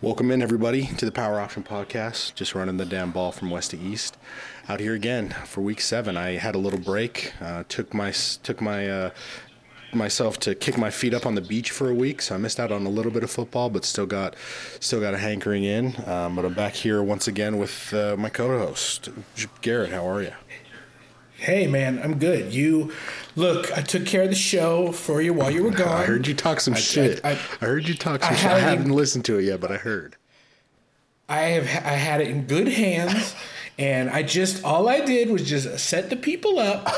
Welcome in, everybody, to the Power Option Podcast. Just running the damn ball from west to east. Out here again for week seven. I had a little break. Uh, took my took my uh, myself to kick my feet up on the beach for a week, so I missed out on a little bit of football, but still got still got a hankering in. Um, but I'm back here once again with uh, my co-host Garrett. How are you? Hey man, I'm good. You look, I took care of the show for you while you were gone. I heard you talk some I- shit. I, I- heard you talk some I shit. I haven't haven't listened to it yet, but I heard. I have I had it in good hands, and I just all I did was just set the people up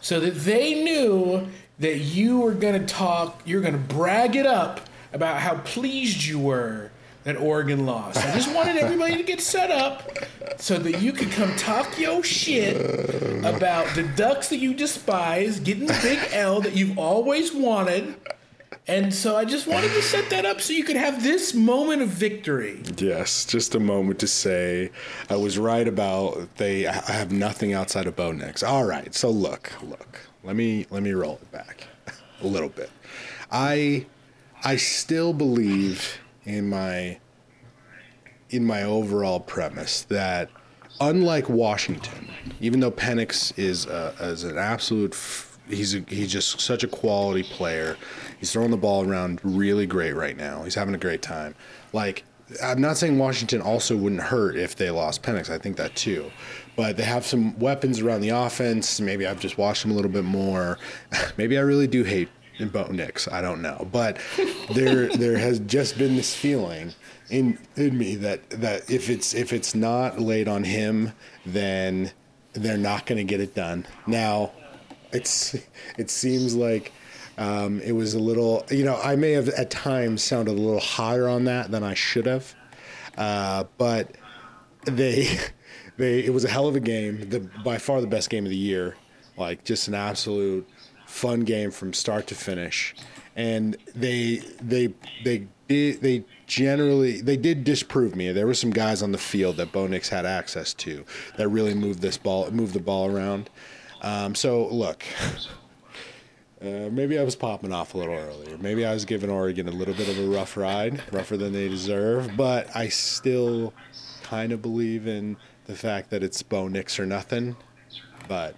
so that they knew that you were gonna talk. You're gonna brag it up about how pleased you were that Oregon lost. I just wanted everybody to get set up so that you could come talk your shit about the Ducks that you despise, getting the big L that you've always wanted. And so I just wanted to set that up so you could have this moment of victory. Yes, just a moment to say I was right about they I have nothing outside of Bo Nix. All right, so look, look. Let me let me roll it back a little bit. I I still believe in my in my overall premise that unlike Washington, even though Penix is uh, is an absolute f- he's a, he's just such a quality player. He's throwing the ball around really great right now. He's having a great time. Like I'm not saying Washington also wouldn't hurt if they lost Penix. I think that too. But they have some weapons around the offense. Maybe I've just watched them a little bit more. Maybe I really do hate Bo Nix. I don't know. But there there has just been this feeling in in me that that if it's if it's not laid on him, then they're not going to get it done. Now, it's it seems like um, it was a little. You know, I may have at times sounded a little higher on that than I should have, uh, but they they it was a hell of a game. The by far the best game of the year. Like just an absolute fun game from start to finish. And they they they did they generally they did disprove me. There were some guys on the field that Bo Nix had access to that really moved this ball moved the ball around. Um, so look, uh, maybe I was popping off a little earlier. Maybe I was giving Oregon a little bit of a rough ride, rougher than they deserve. But I still kind of believe in the fact that it's Bo Nix or nothing. But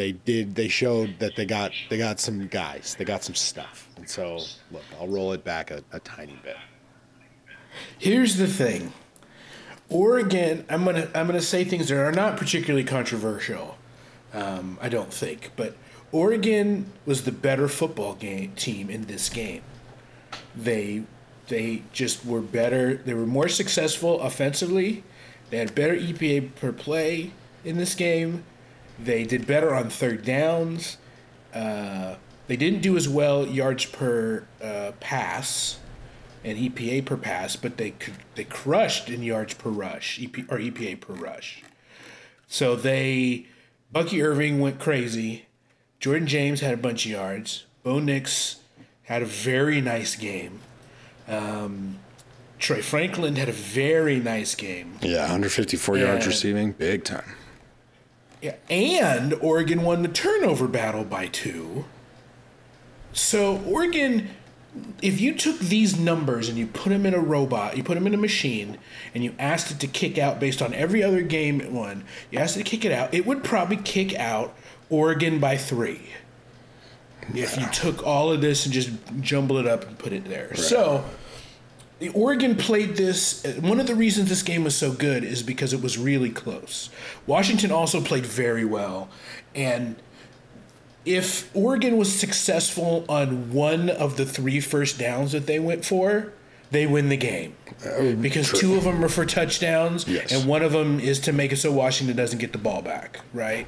they did. They showed that they got they got some guys. They got some stuff. And so look, I'll roll it back a, a tiny bit. Here's the thing. Oregon, I'm gonna I'm gonna say things that are not particularly controversial. Um, I don't think, but Oregon was the better football game team in this game. They they just were better. They were more successful offensively. They had better EPA per play in this game. They did better on third downs. Uh, they didn't do as well yards per uh, pass and EPA per pass, but they could they crushed in yards per rush, EP, or EPA per rush. So they Bucky Irving went crazy. Jordan James had a bunch of yards. Bo Nix had a very nice game. Um, Troy Franklin had a very nice game. Yeah, 154 yards receiving, big time. Yeah, and Oregon won the turnover battle by two. So Oregon, if you took these numbers and you put them in a robot, you put them in a machine, and you asked it to kick out based on every other game it won, you asked it to kick it out, it would probably kick out Oregon by three. If you took all of this and just jumbled it up and put it there. So the Oregon played this. One of the reasons this game was so good is because it was really close. Washington also played very well, and if Oregon was successful on one of the three first downs that they went for, they win the game because two of them are for touchdowns, Yes. and one of them is to make it so Washington doesn't get the ball back. Right.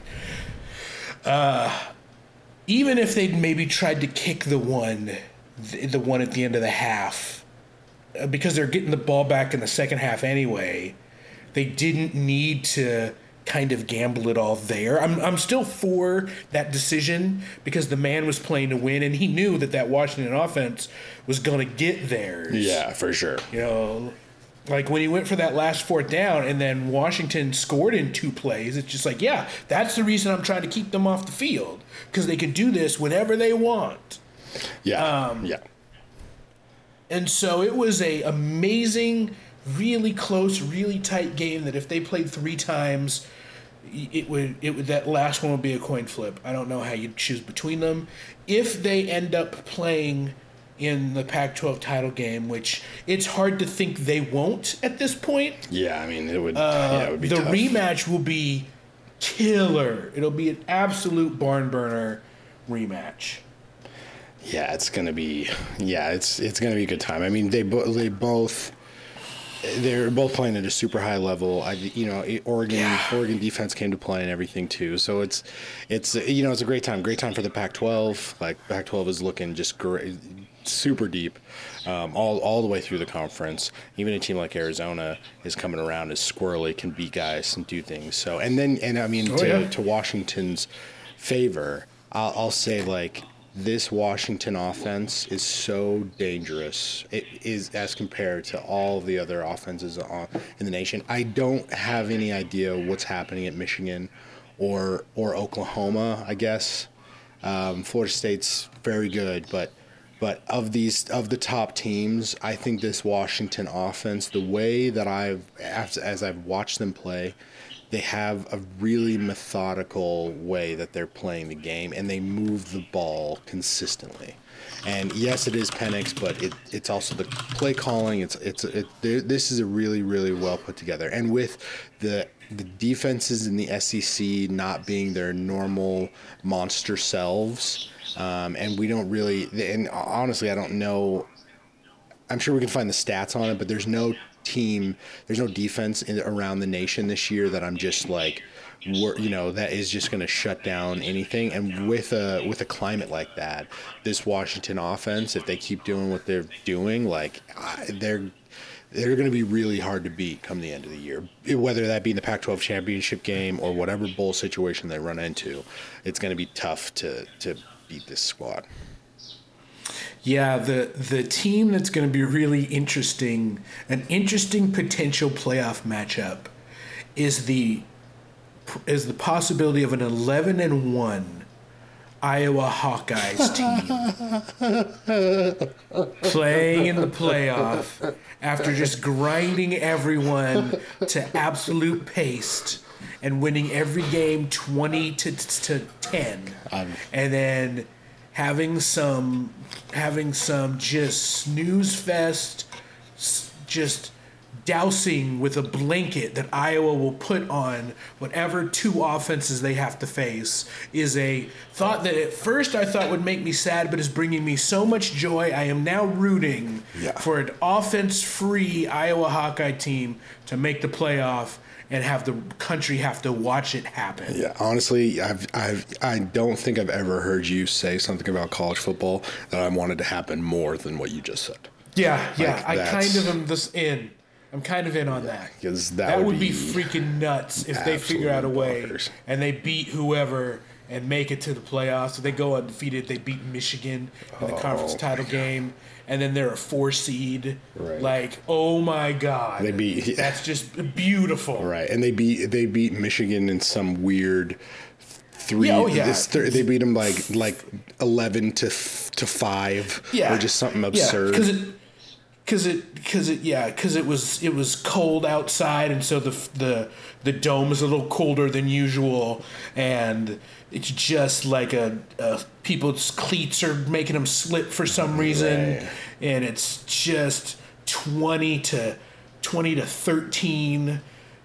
even if they'd maybe tried to kick the one, the, one at the end of the half, uh, because they're getting the ball back in the second half anyway, they didn't need to kind of gamble it all there. I'm, I'm still for that decision because the man was playing to win and he knew that that Washington offense was going to get theirs. Yeah, for sure. You know, like when he went for that last fourth down and then Washington scored in two plays, it's just like, yeah, that's the reason I'm trying to keep them off the field because they can do this whenever they want. Yeah, Um, yeah. And so it was a amazing, really close, really tight game that if they played three times, it would it would that last one would be a coin flip. I don't know how you'd choose between them. If they end up playing in the Pac-12 title game, which it's hard to think they won't at this point. Yeah, I mean it would. Uh, yeah, it would be the tough. rematch will be killer. It'll be an absolute barn burner rematch. Yeah, it's gonna be. Yeah, it's it's gonna be a good time. I mean, they bo- they both. They're both playing at a super high level. I, you know, Oregon, Yeah. Oregon defense came to play and everything too. So it's, it's, you know, it's a great time. Great time for the Pac-12. Like Pac-12 is looking just great, super deep, um, all all the way through the conference. Even a team like Arizona is coming around as squirrely, can beat guys and do things. So and then and I mean Oh, to, yeah. to Washington's favor, I'll, I'll say like this Washington offense is so dangerous. It is as compared to all the other offenses in the nation. I don't have any idea what's happening at Michigan or or Oklahoma. I guess um, Florida State's very good, but but of these of the top teams, I think this Washington offense, the way that I've as, as I've watched them play, they have a really methodical way that they're playing the game, and they move the ball consistently. And yes, it is Penix, but it, it's also the play calling. It's it's it, this is a really really well put together, and with the the defenses in the SEC not being their normal monster selves, um, and we don't really. And honestly, I don't know I'm sure we can find the stats on it, but there's no team, there's no defense in, around the nation this year that I'm just like, you know, that is just going to shut down anything. And with a with a climate like that, this Washington offense, if they keep doing what they're doing, like they're they're going to be really hard to beat come the end of the year. Whether that be in the Pac-12 championship game or whatever bowl situation they run into, it's going to be tough to to beat this squad. Yeah, the the team that's going to be really interesting, an interesting potential playoff matchup, is the is the possibility of an eleven and one Iowa Hawkeyes team playing in the playoff after just grinding everyone to absolute paste and winning every game twenty to to ten, and then having some having some just snooze fest just dousing with a blanket that Iowa will put on whatever two offenses they have to face is a thought that at first I thought would make me sad but is bringing me so much joy I am now rooting Yeah. for an offense free Iowa Hawkeye team to make the playoff and have the country have to watch it happen. Yeah, honestly, I've I've I don't think I've ever heard you say something about college football that I wanted to happen more than what you just said. Yeah, yeah. I kind of am this in. I'm kind of in on that. 'cause that that would would be, be freaking nuts if they figure out a way bonkers. and they beat whoever and make it to the playoffs. So they go undefeated. They beat Michigan in the oh, conference Oh, title game, and then they're a four seed. Right. Like, oh my god, They beat- That's just beautiful. Right, and they beat they beat Michigan in some weird three. Yeah, oh, yeah. this thir- they beat them like like eleven to f- to five. Yeah, or just something absurd. because it. Cause it, cause it, yeah, cause it was it was cold outside, and so the the the dome is a little colder than usual, and it's just like a, a people's cleats are making them slip for some reason, Right. and it's just twenty to twenty to thirteen,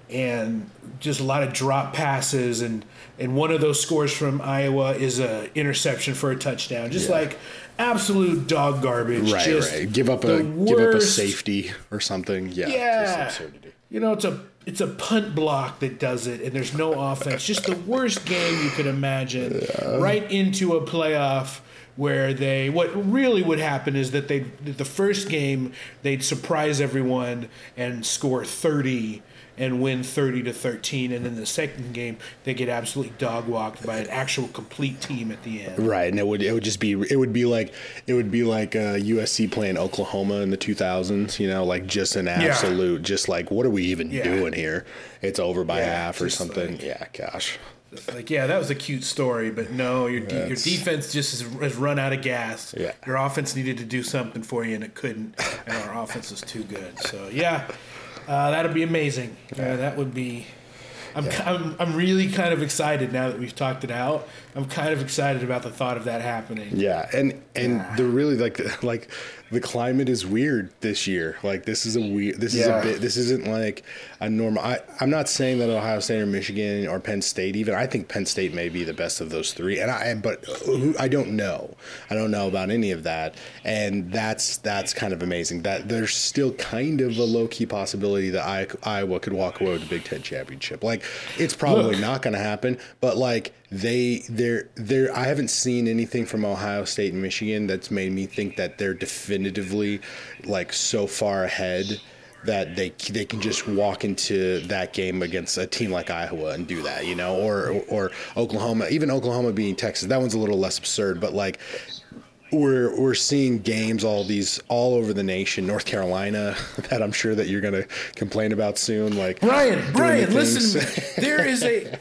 and just a lot of drop passes, and and one of those scores from Iowa is a interception for a touchdown, just Yeah. like absolute dog garbage. right, just right. Give up a give up a safety or something. Yeah, Yeah, just absurdity. you know it's a it's a punt block that does it, and there's no offense. Just the worst game you could imagine. Right into a playoff where they what really would happen is that they the first game they'd surprise everyone and score 30 and win 30 to 13 and then the second game they get absolutely dog walked by an actual complete team at the end Right, and it would it would just be it would be like it would be like uh, USC playing Oklahoma in the 2000s. You know, like just an absolute, just like what are we even Yeah. doing here? It's over by Yeah, half or something. like- yeah, gosh, like, yeah, that was a cute story, but no, your de- your defense just has, has run out of gas. Yeah. Your offense needed to do something for you, and it couldn't, and our offense is too good. So yeah, uh, that'd be amazing. Uh, that would be. I'm, I'm I'm really kind of excited now that we've talked it out. I'm kind of excited about the thought of that happening. Yeah, and and the really like like the climate is weird this year. Like this is a weird. This is a bit. This isn't like a normal. I I'm not saying that Ohio State or Michigan or Penn State even. I think Penn State may be the best of those three. And I but I don't know. I don't know about any of that. And that's that's kind of amazing. That there's still kind of a low key possibility that I, Iowa could walk away with the Big Ten championship. Like it's probably Look. not going to happen. But like they they're they're I haven't seen anything from Ohio State and Michigan that's made me think that they're definitively like so far ahead that they they can just walk into that game against a team like Iowa and do that, you know, or or Oklahoma, even Oklahoma being Texas. That one's a little less absurd, but like we're we're seeing games all these all over the nation. North Carolina, that I'm sure that you're gonna complain about soon. Like Brian, Brian, the listen to. There is a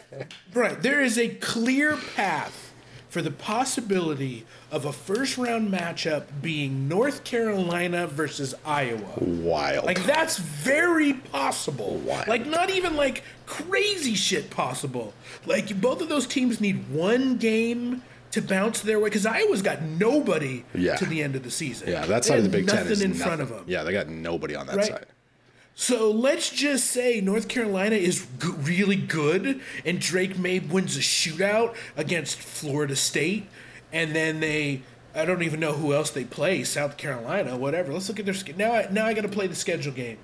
Brian, there is a clear path for the possibility of a first round matchup being North Carolina versus Iowa. Wild. Like that's very possible. Wild. Like not even like crazy shit possible. Like both of those teams need one game to bounce their way because Iowa's got nobody Yeah. to the end of the season. yeah, that side of the Big Ten nothing is in nothing. front of them. Yeah, they got nobody on that Right. side. So let's just say North Carolina is g- really good, and Drake Maye wins a shootout against Florida State, and then they. I don't even know who else they play. South Carolina, whatever. Let's look at their schedule. now. I, now I got to play the schedule game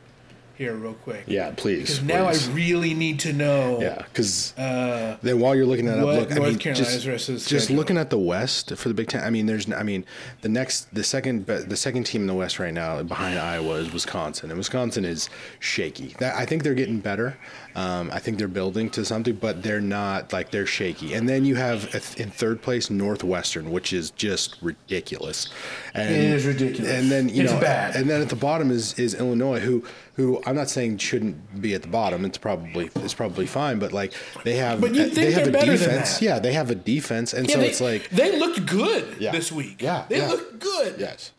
here real quick. Yeah, please. Because now. I really need to know. Yeah, because uh, then while you're looking that up, look, I North mean, Carolina's just, rest of the just looking at the West for the Big Ten. I mean, there's, I mean, the next, the second, the second team in the West right now behind Iowa is Wisconsin, and Wisconsin is shaky. That I think they're getting better. Um, I think they're building to something, but they're not like they're shaky. And then you have th- in third place Northwestern, which is just ridiculous. And, It is ridiculous. And then you It's know, bad. and then at the bottom is is Illinois, who who I'm not saying shouldn't be at the bottom. It's probably it's probably fine, but like they have But they think have they're a better than defense. that. Yeah, they have a defense, and Yeah, so they, it's like they looked good Yeah. this week. Yeah, they yeah. looked good. yes,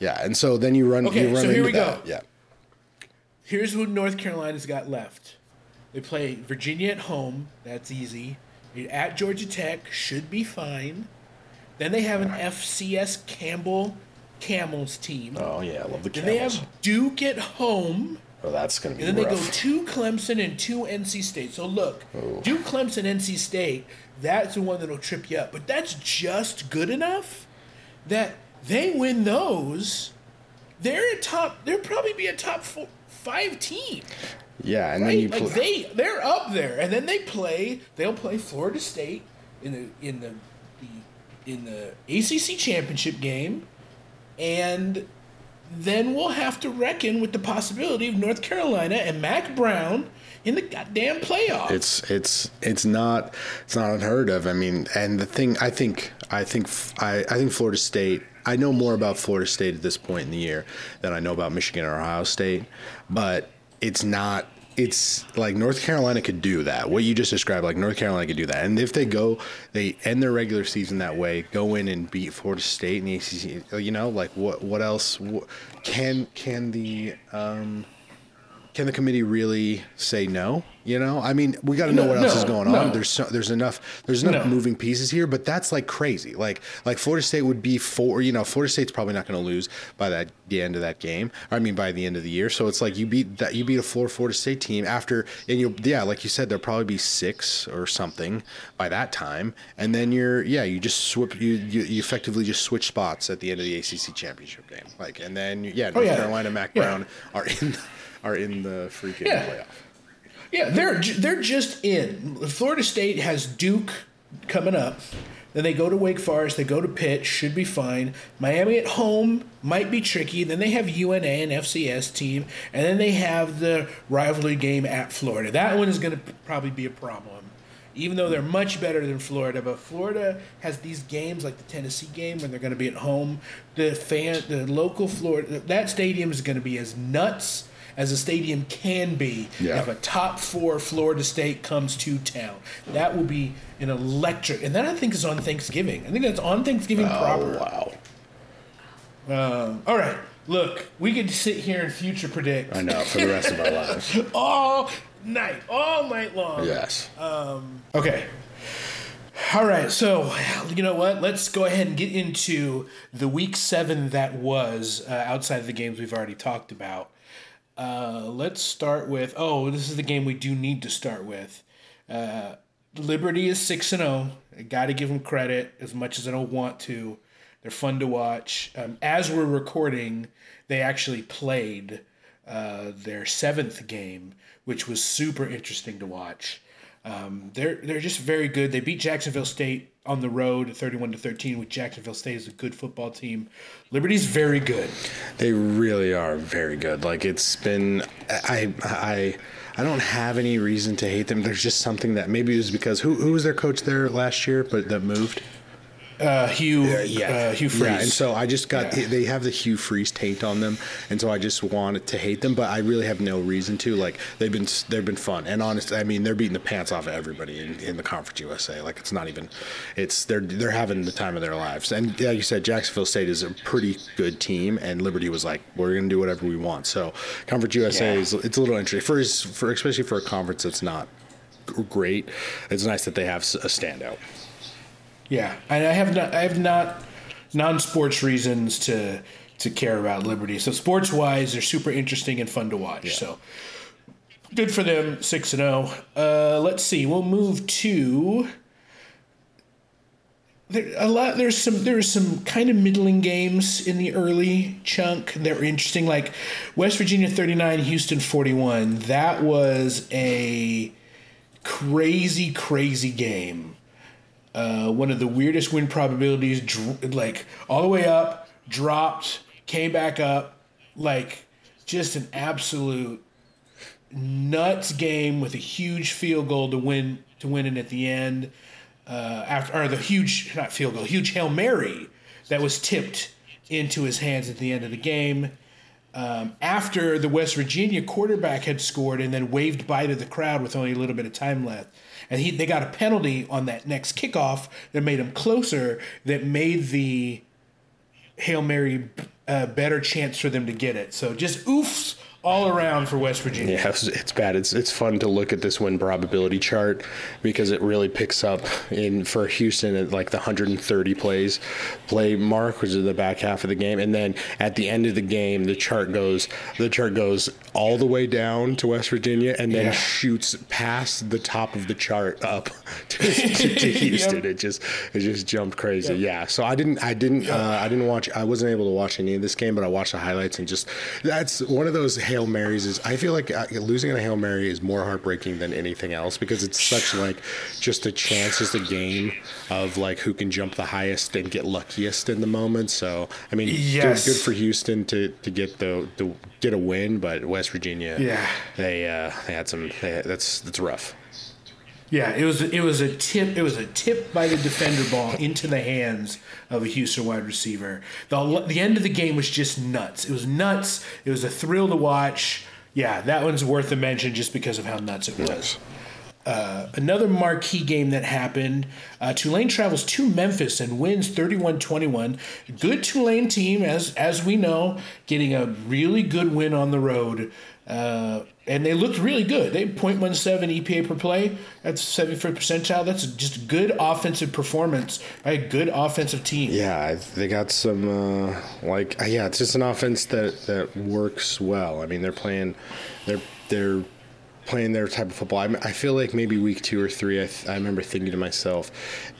yeah, and so then you run Okay, you run so here we go. Yeah, Here's what North Carolina's got left. They play Virginia at home. That's easy. At Georgia Tech should be fine. Then they have an FCS Campbell Camels team. oh yeah, I love the Then they Camels. have Duke at home. oh, that's gonna be And then they go to Clemson and to NC State. So look, Oh. Duke, Clemson, NC State, that's the one that'll trip you up. But that's just good enough that they win those. They're a top. They'll probably be a top four, five team. Yeah, and then Right? you Like pl- they they're up there, and then they play. They'll play Florida State in the in the, the in the ACC championship game, and then we'll have to reckon with the possibility of North Carolina and Mack Brown in the goddamn playoff. It's it's it's not it's not unheard of. I mean, and the thing I think I think I, I think Florida State. I know more about Florida State at this point in the year than I know about Michigan or Ohio State, but it's not. It's like North Carolina could do that. What you just described, like North Carolina could do that. And if they go, they end their regular season that way, go in and beat Florida State in the ACC. You know, like what? What else? Can can the um, can the committee really say no? You know, I mean, we got to know No, what else no, is going no. on. There's so, there's enough there's enough No. moving pieces here, but that's like crazy. Like like Florida State would be four. You know, Florida State's probably not going to lose by that the end of that game. I mean, by the end of the year. So it's like you beat that you beat a Florida Florida State team after, and you yeah, like you said, there'll probably be six or something by that time, and then you're yeah, you just swip you you, you effectively just switch spots at the end of the ACC championship game. Like and then yeah, oh, North Oh, yeah. Carolina, Mack Yeah. Brown are in are in the freaking Yeah. playoff. Yeah, they're they're just in. Florida State has Duke coming up. Then they go to Wake Forest. They go to Pitt. Should be fine. Miami at home might be tricky. Then they have UNA and FCS team, and then they have the rivalry game at Florida. That one is going to probably be a problem, even though they're much better than Florida. But Florida has these games like the Tennessee game when they're going to be at home. The fan, the local Florida, that stadium is going to be as nuts as a stadium can be Yeah. if a top four Florida State comes to town. That will be an electric, and that I think is on Thanksgiving. I think that's on Thanksgiving proper. wow. All right, look, we could sit here and future predict I know for the rest of our lives. all night, all night long. Yes. Okay. All right, so you know what? Let's go ahead and get into the week seven that was uh, outside of the games we've already talked about. Uh, let's start with oh, this is the game we do need to start with. Uh, Liberty is six and zero. I got to give them credit as much as I don't want to. They're fun to watch. Um, as we're recording, they actually played uh, their seventh game, which was super interesting to watch. Um, they're they're just very good. They beat Jacksonville State on the road, thirty-one to thirteen. With Jacksonville State is a good football team. Liberty's very good. They really are very good. Like it's been, I, I, I don't have any reason to hate them. There's just something that maybe it was because who who was their coach there last year, but that moved. Uh, Hugh, uh, Hugh Freeze. Yeah, and so I just got Yeah. they have the Hugh Freeze taint on them, and so I just wanted to hate them, but I really have no reason to. Like they've been they've been fun, and honest, I mean they're beating the pants off of everybody in, in the Conference USA. Like it's not even, it's they're they're having the time of their lives. And like you said, Jacksonville State is a pretty good team, and Liberty was like, we're gonna do whatever we want. So Conference USA Yeah. is it's a little interesting for for especially for a conference that's not great. It's nice that they have a standout. Yeah, and I have not, I have not non-sports reasons to to care about Liberty. So sports wise, they're super interesting and fun to watch. So good for them, six and zero. Uh, let's see, we'll move to. There, a lot. There's some. There's some kind of middling games in the early chunk that were interesting, like West Virginia 39, Houston 41. That was a crazy, crazy game uh, one of the weirdest win probabilities, dr- like all the way up, dropped, came back up, like just an absolute nuts game with a huge field goal to win to win it at the end. Uh, after or the huge not field goal, huge hail mary that was tipped into his hands at the end of the game. Um, after the West Virginia quarterback had scored and then waved by to the crowd with only a little bit of time left. And he, they got a penalty on that next kickoff that made them closer, that made the Hail Mary a better chance for them to get it. So just oofs all around for West Virginia. Yeah, it's, it's bad. It's it's fun to look at this win probability chart because it really picks up in for Houston at like the 130 plays play mark, which is the back half of the game, and then at the end of the game, the chart goes the chart goes all the way down to West Virginia and then Yeah. shoots past the top of the chart up to, to, to Houston. Yep. It just it just jumped crazy. Yeah. So I didn't I didn't uh, I didn't watch I wasn't able to watch any of this game, but I watched the highlights and just that's one of those hail marys. Is I feel like uh, losing in a hail mary is more heartbreaking than anything else because it's such like just a chance, just a game of like who can jump the highest and get luckiest in the moment. So I mean, Yes. good, good for Houston to to get the the get a win, but West Virginia, Yeah. they uh, they had some. They, that's that's rough. Yeah, it was it was a tip it was a tip by the defender ball into the hands of a Houston wide receiver. The the end of the game was just nuts. It was nuts. It was a thrill to watch. Yeah, that one's worth a mention just because of how nuts it was. Uh, another marquee game that happened. Uh, Tulane travels to Memphis and wins 31-21. Good Tulane team, as as we know, getting a really good win on the road. Uh, and they looked really good. They had 0.17 EPA per play. That's 75th percentile. That's just good offensive performance by a good offensive team. Yeah, they got some uh, like uh, yeah, it's just an offense that that works well. I mean, they're playing, they're they're playing their type of football. I, I feel like maybe week two or three, I, th- I remember thinking to myself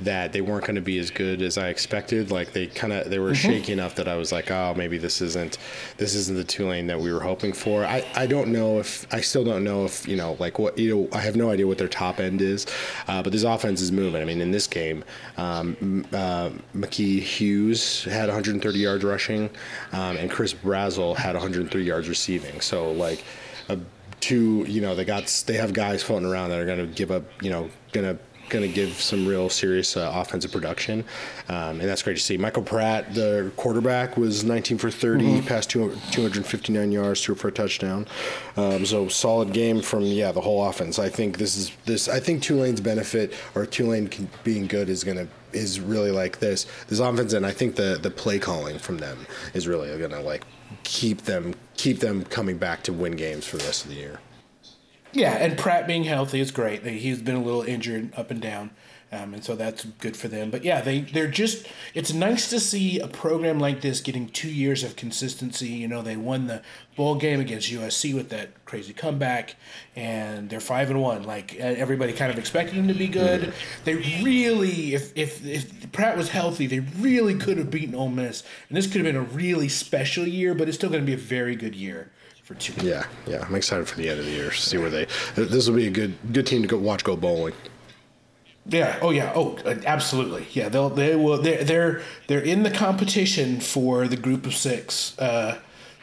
that they weren't going to be as good as I expected. Like they kind of they were shaky enough that I was like, oh, maybe this isn't this isn't the Tulane that we were hoping for. I, I don't know if I still don't know if you know like what you know I have no idea what their top end is, uh, but this offense is moving. I mean, in this game, um, uh, Makhi Hughes had 130 yards rushing, um, and Chris Brazzell had 103 yards receiving. So like. A, two, you know, they got they have guys floating around that are going to give up, you know, going to going to give some real serious uh, offensive production, um, and that's great to see. Michael Pratt, the quarterback, was 19 for 30, mm-hmm. passed 259 yards, threw for a touchdown. Um, so solid game from yeah the whole offense. I think this is this. I think Tulane's benefit or Tulane can, being good is going to is really like this this offense, and I think the the play calling from them is really going to like keep them keep them coming back to win games for the rest of the year. Yeah, and Pratt being healthy is great. He's been a little injured up and down. Um, and so that's good for them. But yeah, they they're just it's nice to see a program like this getting two years of consistency. You know, they won the bowl game against USC with that crazy comeback, and they're five and one. Like everybody kind of expected them to be good. They really, if if if Pratt was healthy, they really could have beaten Ole Miss, and this could have been a really special year. But it's still going to be a very good year. For two. Yeah, yeah, I'm excited for the end of the year. To see where they. This will be a good good team to go watch go bowling. Yeah. Oh, yeah. Oh, uh, absolutely. Yeah. They'll. They will. They're. They're. They're in the competition for the group of six. Uh,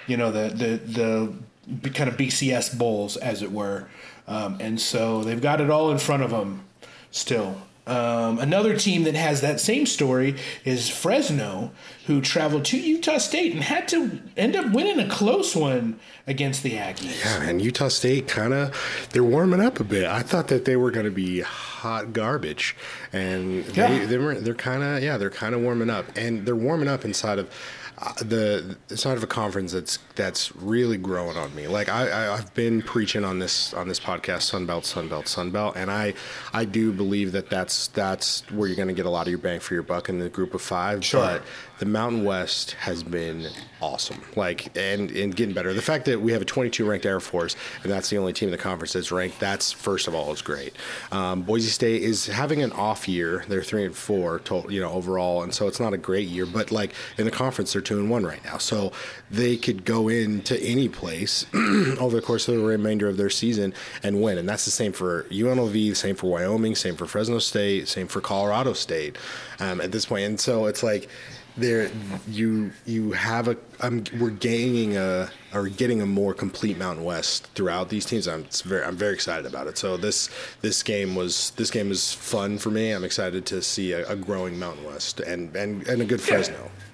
you know the the the kind of BCS bowls, as it were, um, and so they've got it all in front of them still. Um, another team that has that same story is Fresno, who traveled to Utah State and had to end up winning a close one against the Aggies. Yeah, and Utah State kind of they're warming up a bit. I thought that they were going to be hot garbage, and yeah. they, they're they're kind of yeah they're kind of warming up, and they're warming up inside of uh, the side of a conference that's that's really growing on me. Like I, I have been preaching on this on this podcast, Sunbelt, Sunbelt, Sunbelt, and I I do believe that that's that's where you're going to get a lot of your bang for your buck in the group of five. Sure. But the Mountain West has been awesome. Like and and getting better. The fact that we have a 22 ranked Air Force and that's the only team in the conference that's ranked. That's first of all is great. Um, Boise State is having an off year. They're three and four, total, you know, overall, and so it's not a great year. But like in the conference, they're two and one right now, so they could go into any place over the course of the remainder of their season and win. And that's the same for UNLV, same for Wyoming, same for Fresno State, same for Colorado State um, at this point. And so it's like there you you have a I'm, we're gaining a or getting a more complete Mountain West throughout these teams. I'm very I'm very excited about it. So this this game was this game is fun for me. I'm excited to see a, a growing Mountain West and and and a good Fresno. Yeah.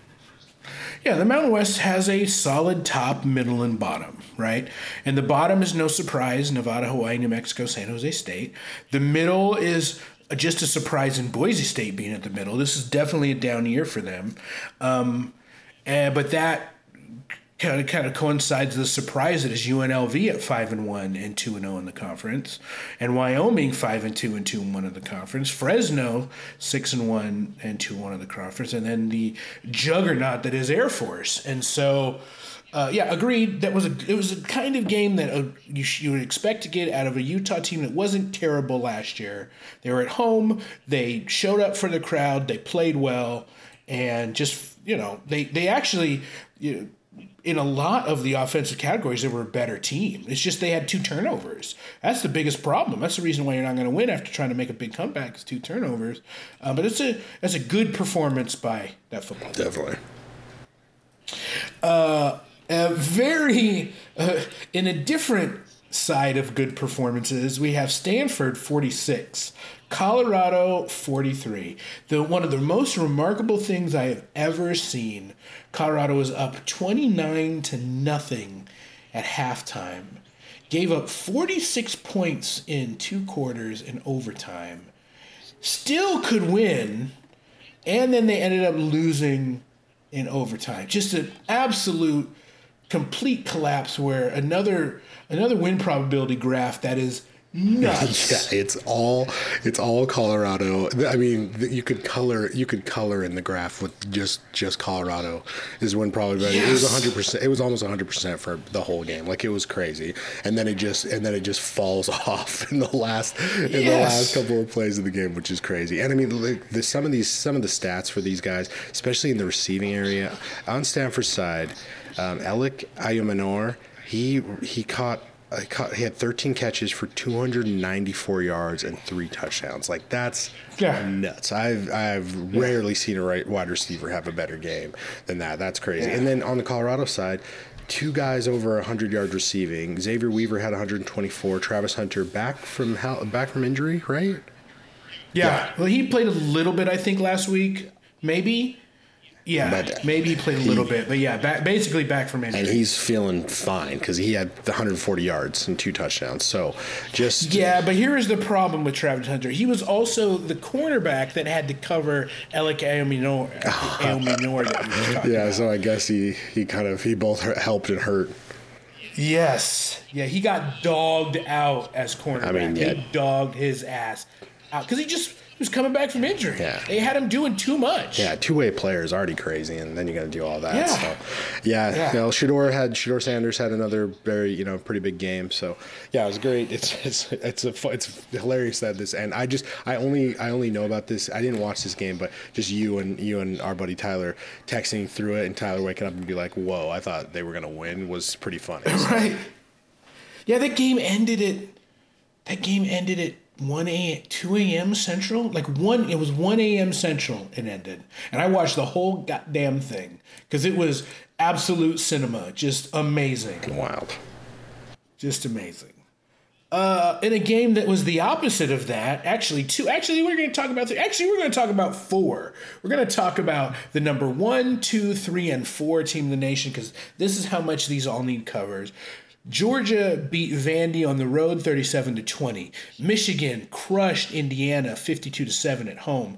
Yeah, the Mountain West has a solid top, middle, and bottom, right? And the bottom is no surprise Nevada, Hawaii, New Mexico, San Jose State. The middle is just a surprise in Boise State being at the middle. This is definitely a down year for them. Um, and, but that kind of kind of coincides with the surprise that is UNLV at five and one and two and zero oh in the conference, and Wyoming five and two and two and one in the conference. Fresno six and one and two one in the conference, and then the juggernaut that is Air Force. And so, uh, yeah, agreed. That was a it was a kind of game that uh, you, you would expect to get out of a Utah team that wasn't terrible last year. They were at home. They showed up for the crowd. They played well, and just you know they they actually. You know, in a lot of the offensive categories, they were a better team. It's just they had two turnovers. That's the biggest problem. That's the reason why you're not going to win after trying to make a big comeback. Is two turnovers. Uh, but it's a that's a good performance by that football. Team. Definitely. Uh, a very uh, in a different side of good performances, we have Stanford 46, Colorado 43. The one of the most remarkable things I have ever seen Colorado was up 29 to nothing at halftime. Gave up 46 points in two quarters in overtime. Still could win, and then they ended up losing in overtime. Just an absolute complete collapse where another another win probability graph that is nuts. yeah, it's all it's all Colorado. I mean, you could color you could color in the graph with just just Colorado is when probably yes. it was hundred percent. It was almost hundred percent for the whole game. Like it was crazy, and then it just and then it just falls off in the last in yes. the last couple of plays of the game, which is crazy. And I mean, like, the, some of these some of the stats for these guys, especially in the receiving area on Stanford's side, um, Elic Ayomanor, he he caught caught, he had 13 catches for 294 yards and three touchdowns. Like that's yeah. nuts. I've I've yeah. rarely seen a right wide receiver have a better game than that. That's crazy. Yeah. And then on the Colorado side, two guys over 100 yards receiving. Xavier Weaver had 124. Travis Hunter back from back from injury, right? Yeah. Yeah. Well, he played a little bit, I think, last week. Maybe. Yeah. But maybe he played a little bit, but yeah, back, basically back from injury. and he's feeling fine because he had 140 yards and two touchdowns. So just Yeah, but here is the problem with Travis Hunter. He was also the cornerback that had to cover Alec Ayomanor, Ayomanor that we were talking yeah. about. So I guess he he kind of he both helped and hurt. Yes. Yeah, he got dogged out as cornerback. I mean, yeah. He dogged his ass out because he just he was coming back from injury. Yeah. They had him doing too much. Yeah, two way player is already crazy, and then you got to do all that. Yeah. So, yeah, Yeah. you know, Shedeur had Shedeur Sanders had another very you know pretty big game. So, yeah, it was great. It's it's it's a it's hilarious that this and I just I only I only know about this. I didn't watch this game, but just you and you and our buddy Tyler texting through it, and Tyler waking up and be like, "Whoa, I thought they were gonna win," was pretty funny. So, Right. Yeah, that game ended at that game ended at one a two a.m. Central. Like one, it was one a.m. Central. It ended, and I watched the whole goddamn thing because it was absolute cinema, just amazing, Wild. just amazing. Uh, in a game that was the opposite of that, actually, two. Actually, we're going to talk about three. Actually, we're going to talk about four. We're going to talk about the number one, two, three, and four team in the nation because this is how much these all need covers. Georgia beat Vandy on the road 37 to 20. Michigan crushed Indiana 52 to 7 at home.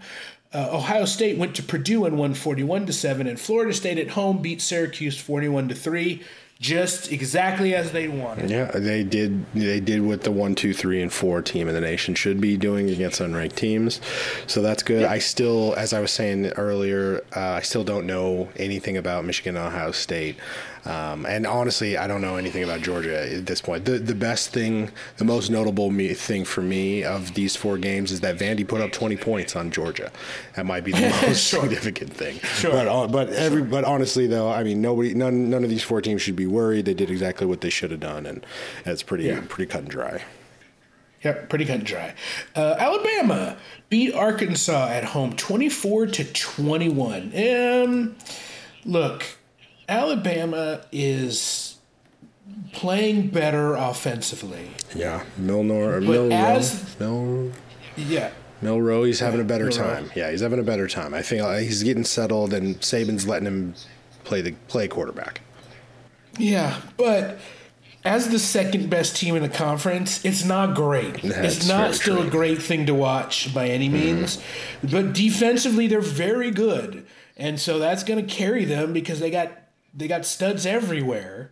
Uh, Ohio State went to Purdue and won 41 to 7 and Florida State at home beat Syracuse 41 to 3 just exactly as they wanted. Yeah, they did. They did what the one, two, three, and four team in the nation should be doing against unranked teams. So that's good. I still, as I was saying earlier, uh, I still don't know anything about Michigan and Ohio State. Um, and honestly, I don't know anything about Georgia at this point. The the best thing, the most notable me, thing for me of these four games is that Vandy put up 20 points on Georgia. That might be the most Sure. significant thing. Sure. But uh, but every but honestly though, I mean nobody none none of these four teams should be worried. They did exactly what they should have done, and it's pretty Yeah. pretty cut and dry. Yep, pretty cut and dry. Uh, Alabama beat Arkansas at home 24 to 21. Um, look, Alabama is playing better offensively. Yeah, Milnor, Milroe, as- Mil, Yeah. Milroe, he's having a better Milroe. time. Yeah, he's having a better time. I think uh, he's getting settled, and Saban's letting him play the play quarterback. Yeah, but as the second best team in the conference, it's not great. That's it's not still true. Mm-hmm. a great thing to watch by any means. But defensively, they're very good, and so that's going to carry them because they got they got studs everywhere.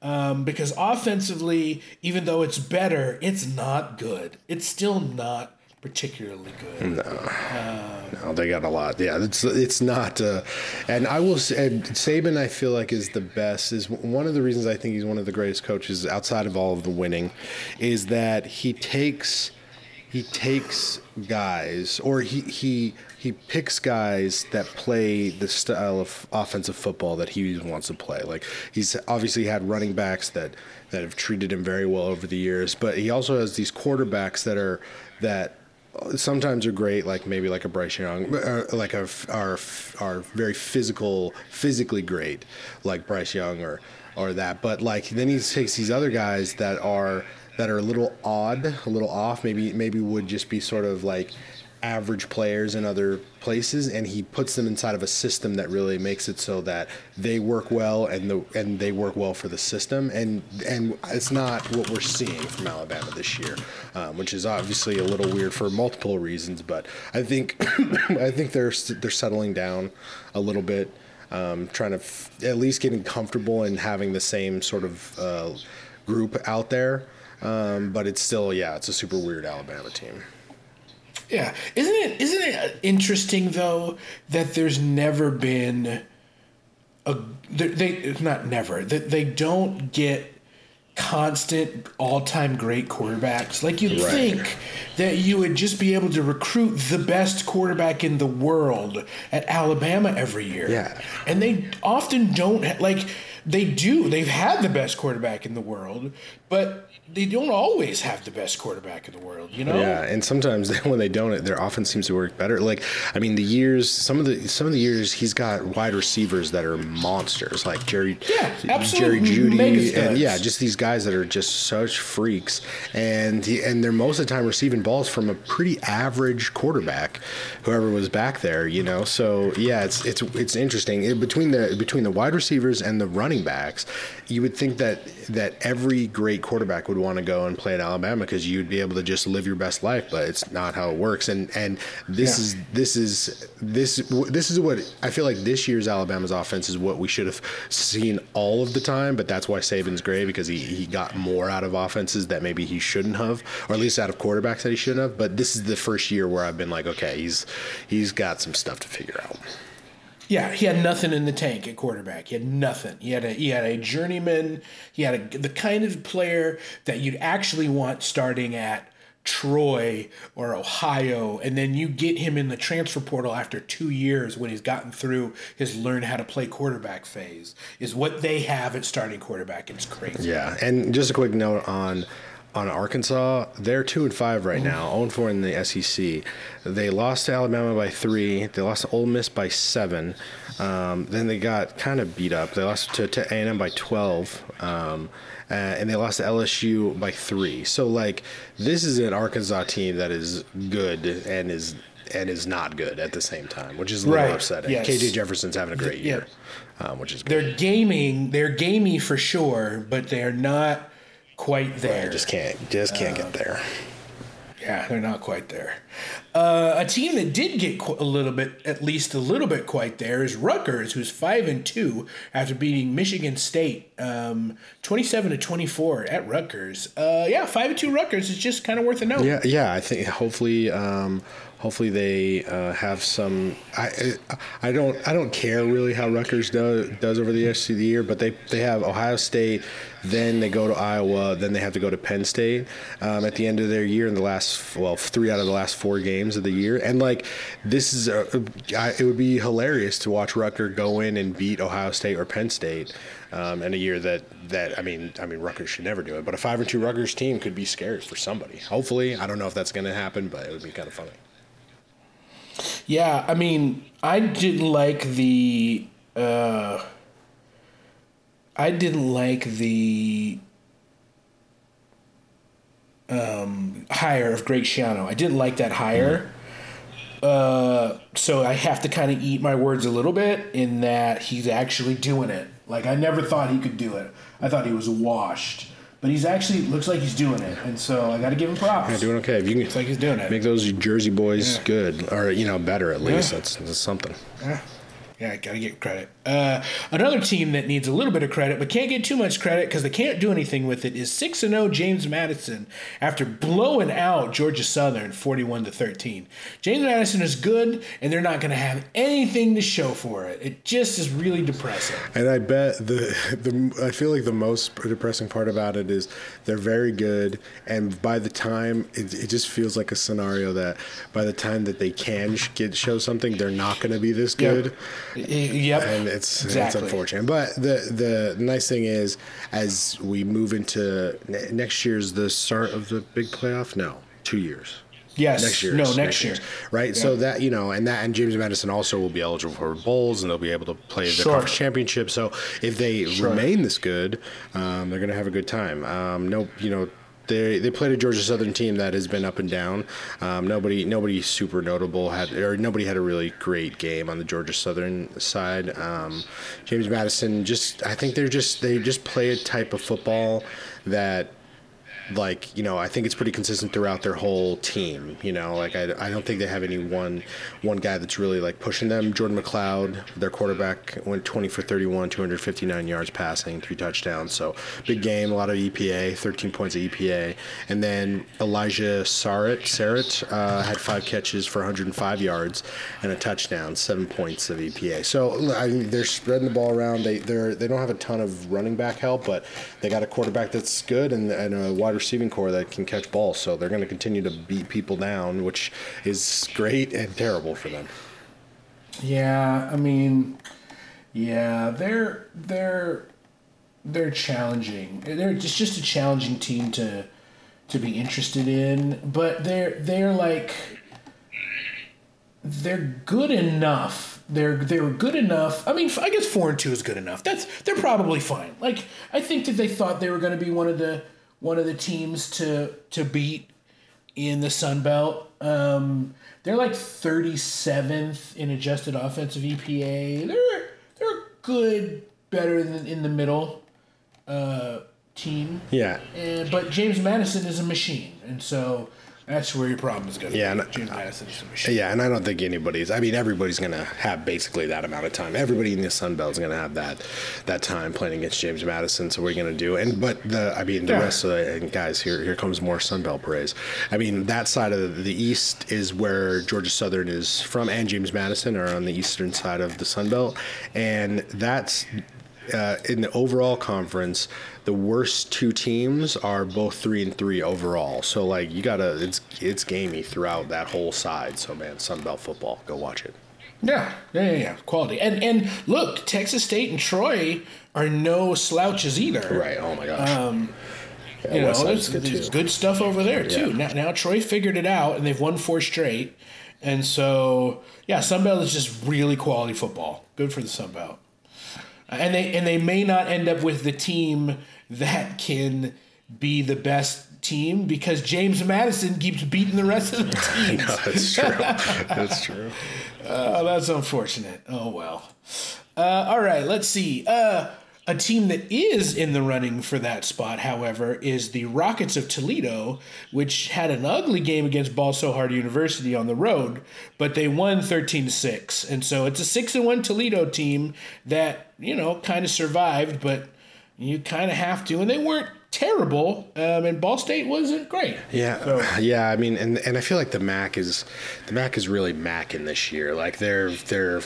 Um, because offensively, even though it's better, it's not good. It's still not particularly good. No, no, they got a lot. Yeah, it's it's not. Uh, and I will say, Saban, I feel like is the best. Is one of the reasons I think he's one of the greatest coaches outside of all of the winning, is that he takes he takes guys or he he he picks guys that play the style of offensive football that he wants to play. Like he's obviously had running backs that that have treated him very well over the years, but he also has these quarterbacks that are that sometimes are great, like maybe like a Bryce Young, or like a, are are very physical, physically great, like Bryce Young or or that. But like then he takes these other guys that are that are a little odd, a little off, maybe maybe would just be sort of like average players in other places and he puts them inside of a system that really makes it so that they work well and the and they work well for the system. And and it's not what we're seeing from Alabama this year um, which is obviously a little weird for multiple reasons but I think I think they're they're settling down a little bit um, trying to f- at least getting comfortable and having the same sort of uh, group out there um, but it's still yeah it's a super weird Alabama team Yeah, isn't it? Isn't it interesting though that there's never been a they, they not never that they don't get constant all-time great quarterbacks. Like you'd Right. think that you would just be able to recruit the best quarterback in the world at Alabama every year. Yeah. and they often don't like they do. They've had the best quarterback in the world, but they don't always have the best quarterback in the world. You know? Yeah, and sometimes when they don't, it their offense seems to work better. Like, I mean, the years, some of the some of the years, he's got wide receivers that are monsters, like Jerry, Yeah, Jerry Jeudy, and yeah, just these guys that are just such freaks, and he, and they're most of the time receiving balls from a pretty average quarterback, whoever was back there, you know. So yeah, it's it's it's interesting It- between the between the wide receivers and the running backs. You would think that that every great quarterback would want to go and play at Alabama because you'd be able to just live your best life, but it's not how it works. And and this Yeah. is this is this this is what I feel like this year's Alabama's offense is what we should have seen all of the time. But that's why Saban's great because he, he got more out of offenses that maybe he shouldn't have, or at least out of quarterbacks that he shouldn't have. But this is the first year where I've been like, okay, he's he's got some stuff to figure out. Yeah, he had nothing in the tank at quarterback. He had nothing. He had a he had a journeyman. He had a, the kind of player that you'd actually want starting at Troy or Ohio, and then you get him in the transfer portal after two years when he's gotten through his learn how to play quarterback phase. Is what they have at starting quarterback. It's crazy. Yeah, and just a quick note on on Arkansas, they're two and five right now, zero and four in the SEC. They lost to Alabama by three. They lost to Ole Miss by seven. Um, then they got kind of beat up. They lost to, to A&M by twelve. Um, uh, and they lost to LSU by three. So like this is an Arkansas team that is good and is and is not good at the same time, which is a little Right, upsetting. yes. KJ Jefferson's having a great Yeah. year, um, which is good. They're gaming. They're gamey for sure, but they're not quite there. Just can't just can't get there. Yeah, they're not quite there. Uh, a team that did get qu- a little bit, at least a little bit, quite there is Rutgers, who's five and two after beating Michigan State, um, twenty-seven to twenty-four at Rutgers. Uh, yeah, five and two Rutgers is just kind of worth a note. Yeah, yeah. I think hopefully, um, hopefully they uh, have some. I, I don't, I don't care really how Rutgers does does over the rest of the year, but they they have Ohio State, then they go to Iowa, then they have to go to Penn State um, at the end of their year in the last well three out of the last four games of the year, and like this is a, I, it would be hilarious to watch Rutgers go in and beat Ohio State or Penn State. Um, in a year that, that I mean I mean Rutgers should never do it, but a five and two Rutgers team could be scary for somebody. Hopefully, I don't know if that's going to happen, but it would be kind of funny. Yeah, I mean, I didn't like the. Uh, I didn't like the um, hire of Greg Schiano. I didn't like that hire. Uh, so I have to kind of eat my words a little bit in that he's actually doing it. Like I never thought he could do it. I thought he was washed, but he's actually looks like he's doing it, and so I got to give him props. Yeah, doing okay. If you can, Looks like he's doing it. make those Jersey boys good, or you know, better at least, Yeah. that's, that's something. Yeah, yeah, gotta get credit. Uh, another team that needs a little bit of credit, but can't get too much credit because they can't do anything with it, is six and zero James Madison after blowing out Georgia Southern forty one to thirteen. James Madison is good, and they're not gonna have anything to show for it. It just is really depressing. And I bet the the I feel like the most depressing part about it is they're very good, and by the time it, it just feels like a scenario that by the time that they can get show something, they're not going to be this good. Y- Yep, and it's exactly. it's unfortunate. But the the nice thing is, as we move into ne- next year's the start of the big playoff. No, two years. Yes, Next year, no, next year. right? So that you know, and that and James Madison also will be eligible for bowls, and they'll be able to play the Sure. conference championship. So if they remain this good, um, they're going to have a good time. Um, no, you know. They, they played a Georgia Southern team that has been up and down. Um, nobody nobody super notable had or nobody had a really great game on the Georgia Southern side. Um, James Madison just I think they're just they just play a type of football that like you know I think it's pretty consistent throughout their whole team. You know, like I, I don't think they have any one one guy that's really like pushing them. Jordan McCloud, their quarterback, went 20 for 31, 259 yards passing, three touchdowns. So big game, a lot of EPA, 13 points of EPA, and then Elijah Sarratt, Sarratt uh, had five catches for 105 yards and a touchdown, seven points of EPA. So I mean, they're spreading the ball around. They they're they don't have a ton of running back help, but they got a quarterback that's good and, and a wide receiving core that can catch balls. So they're going to continue to beat people down, which is great and terrible for them. Yeah, I mean, yeah, they're they're they're challenging. They're just just a challenging team to to be interested in, but they're they're like they're good enough. They're they're good enough. I mean, I guess four and two is good enough. That's they're probably fine. Like I think that they thought they were going to be one of the one of the teams to to beat in the Sun Belt. Um, they're like 37th in adjusted offensive EPA. They're they're good, better than in the middle uh, team. Yeah. And, but James Madison is a machine, and so that's where your problem is going to Yeah, be. and- James Madison is a machine. Yeah, and I don't think anybody's. I mean, everybody's going to have basically that amount of time. Everybody in the Sun Belt is going to have that that time playing against James Madison. So we're going to do. And but the, I mean, the Yeah. rest of the and guys here here comes more Sun Belt praise. I mean, that side of the East is where Georgia Southern is from, and James Madison are on the eastern side of the Sun Belt, and that's. Uh, in the overall conference, the worst two teams are both three and three overall. So like you gotta, it's it's gamey throughout that whole side. So man, Sunbelt football, go watch it. Yeah, yeah, yeah, yeah. Quality. And and look, Texas State and Troy are no slouches either. Right? Oh my gosh. Um, Yeah, you know, there's, good there's good stuff over there too. Yeah. Now, now Troy figured it out, and they've won four straight. And so, yeah, Sunbelt is just really quality football. Good for the Sunbelt. And they and they may not end up with the team that can be the best team because James Madison keeps beating the rest of the teams. No, that's true. that's true. Oh, that's unfortunate. Oh well. Uh, all right, let's see. Uh, a team that is in the running for that spot, however, is the Rockets of Toledo, which had an ugly game against Ball So Hard University on the road, but they won 13 6. and so it's a six and one Toledo team that you know kind of survived, but you kind of have to, and they weren't terrible, um, and Ball State wasn't great. Yeah, yeah. I mean, and and I feel like the MAC is the MAC is really macking this year. Like they're they're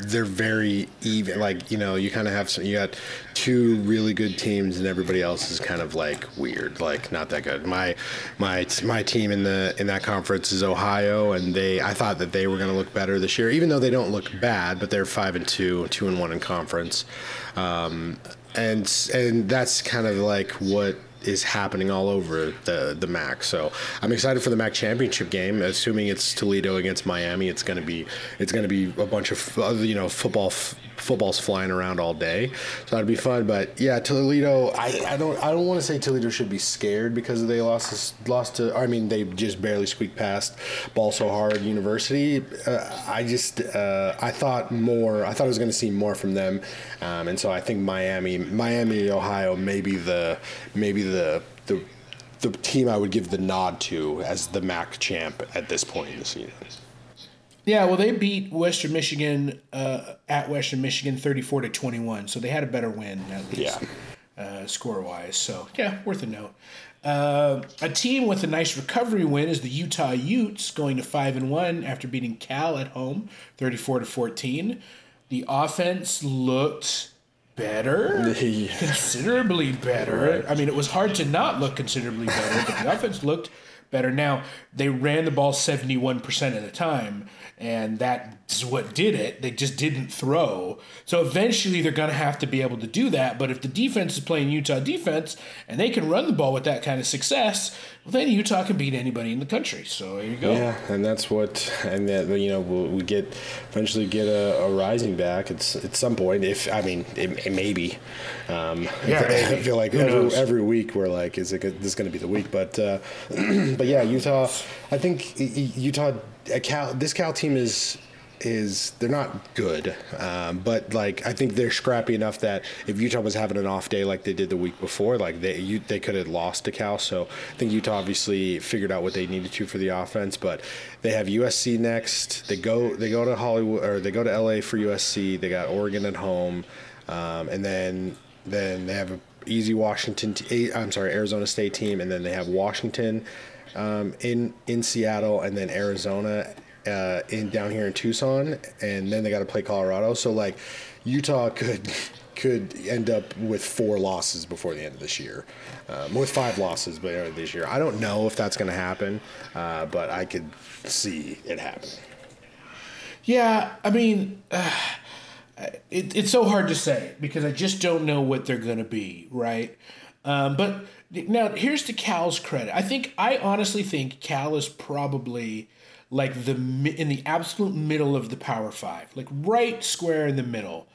they're very even. Like you know, you kind of have some. You got two really good teams, and everybody else is kind of like weird, like not that good. My my my team in the in that conference is Ohio, and they I thought that they were going to look better this year, even though they don't look bad, but they're five and two, two and one in conference. Um, and and that's kind of like what is happening all over the the MAC. So I'm excited for the MAC championship game. Assuming it's Toledo against Miami, it's gonna be it's gonna be a bunch of uh, you know football footballs flying around all day. So that'd be fun. But yeah, Toledo. I, I don't I don't want to say Toledo should be scared because they lost lost to. I mean they just barely squeaked past Ball So Hard University. Uh, I just uh, I thought more. I thought I was going to see more from them, um, and so I think Miami Miami Ohio maybe the maybe the the the team I would give the nod to as the MAC champ at this point in the season. Yeah, well, they beat Western Michigan uh, at Western Michigan, thirty-four to twenty-one. So they had a better win at least, uh, score-wise. So yeah, worth a note. Uh, a team with a nice recovery win is the Utah Utes, going to five and one after beating Cal at home, thirty-four to fourteen. The offense looked better, Yeah. considerably better. I mean, it was hard to not look considerably better, but the offense looked better. Now they ran the ball seventy-one percent of the time, and that's what did it. They just didn't throw. So eventually, they're going to have to be able to do that. But if the defense is playing Utah defense and they can run the ball with that kind of success, well, then Utah can beat anybody in the country. So there you go. Yeah, and that's what, and that you know we'll, we get eventually get a, a rising back. It's at some point. If I mean, it, it may be. Um, Yeah, I feel like every, every week we're like, is it this going to be the week? But uh, but yeah, Utah. I think Utah. Cal, this Cal team is is they're not good, um, but like I think they're scrappy enough that if Utah was having an off day like they did the week before, like they you, they could have lost to Cal. So I think Utah obviously figured out what they needed to for the offense, but they have USC next. They go they go to Hollywood or they go to LA for USC. They got Oregon at home, um, and then then they have a easy Washington. T- I'm sorry, Arizona State team, and then they have Washington um, in in Seattle, and then Arizona uh, in down here in Tucson, and then they got to play Colorado. So like, Utah could could end up with four losses before the end of this year, um, with five losses by the end of this year. I don't know if that's going to happen, uh, but I could see it happening. Yeah, I mean, uh, it, it's so hard to say because I just don't know what they're going to be, right? Um, but now here's to Cal's credit. I think I honestly think Cal is probably like the in the absolute middle of the Power Five, like right square in the middle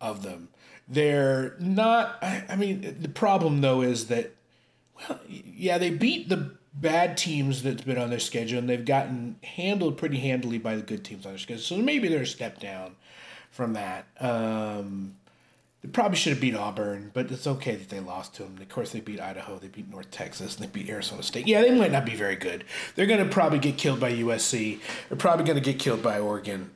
of them. They're not. I, I mean, the problem though is that, well, yeah, they beat the bad teams that's been on their schedule, and they've gotten handled pretty handily by the good teams on their schedule. So maybe they're a step down from that. Um, they probably should have beat Auburn, but it's okay that they lost to them. Of course, they beat Idaho, they beat North Texas, and they beat Arizona State. Yeah, they might not be very good. They're going to probably get killed by USC. They're probably going to get killed by Oregon.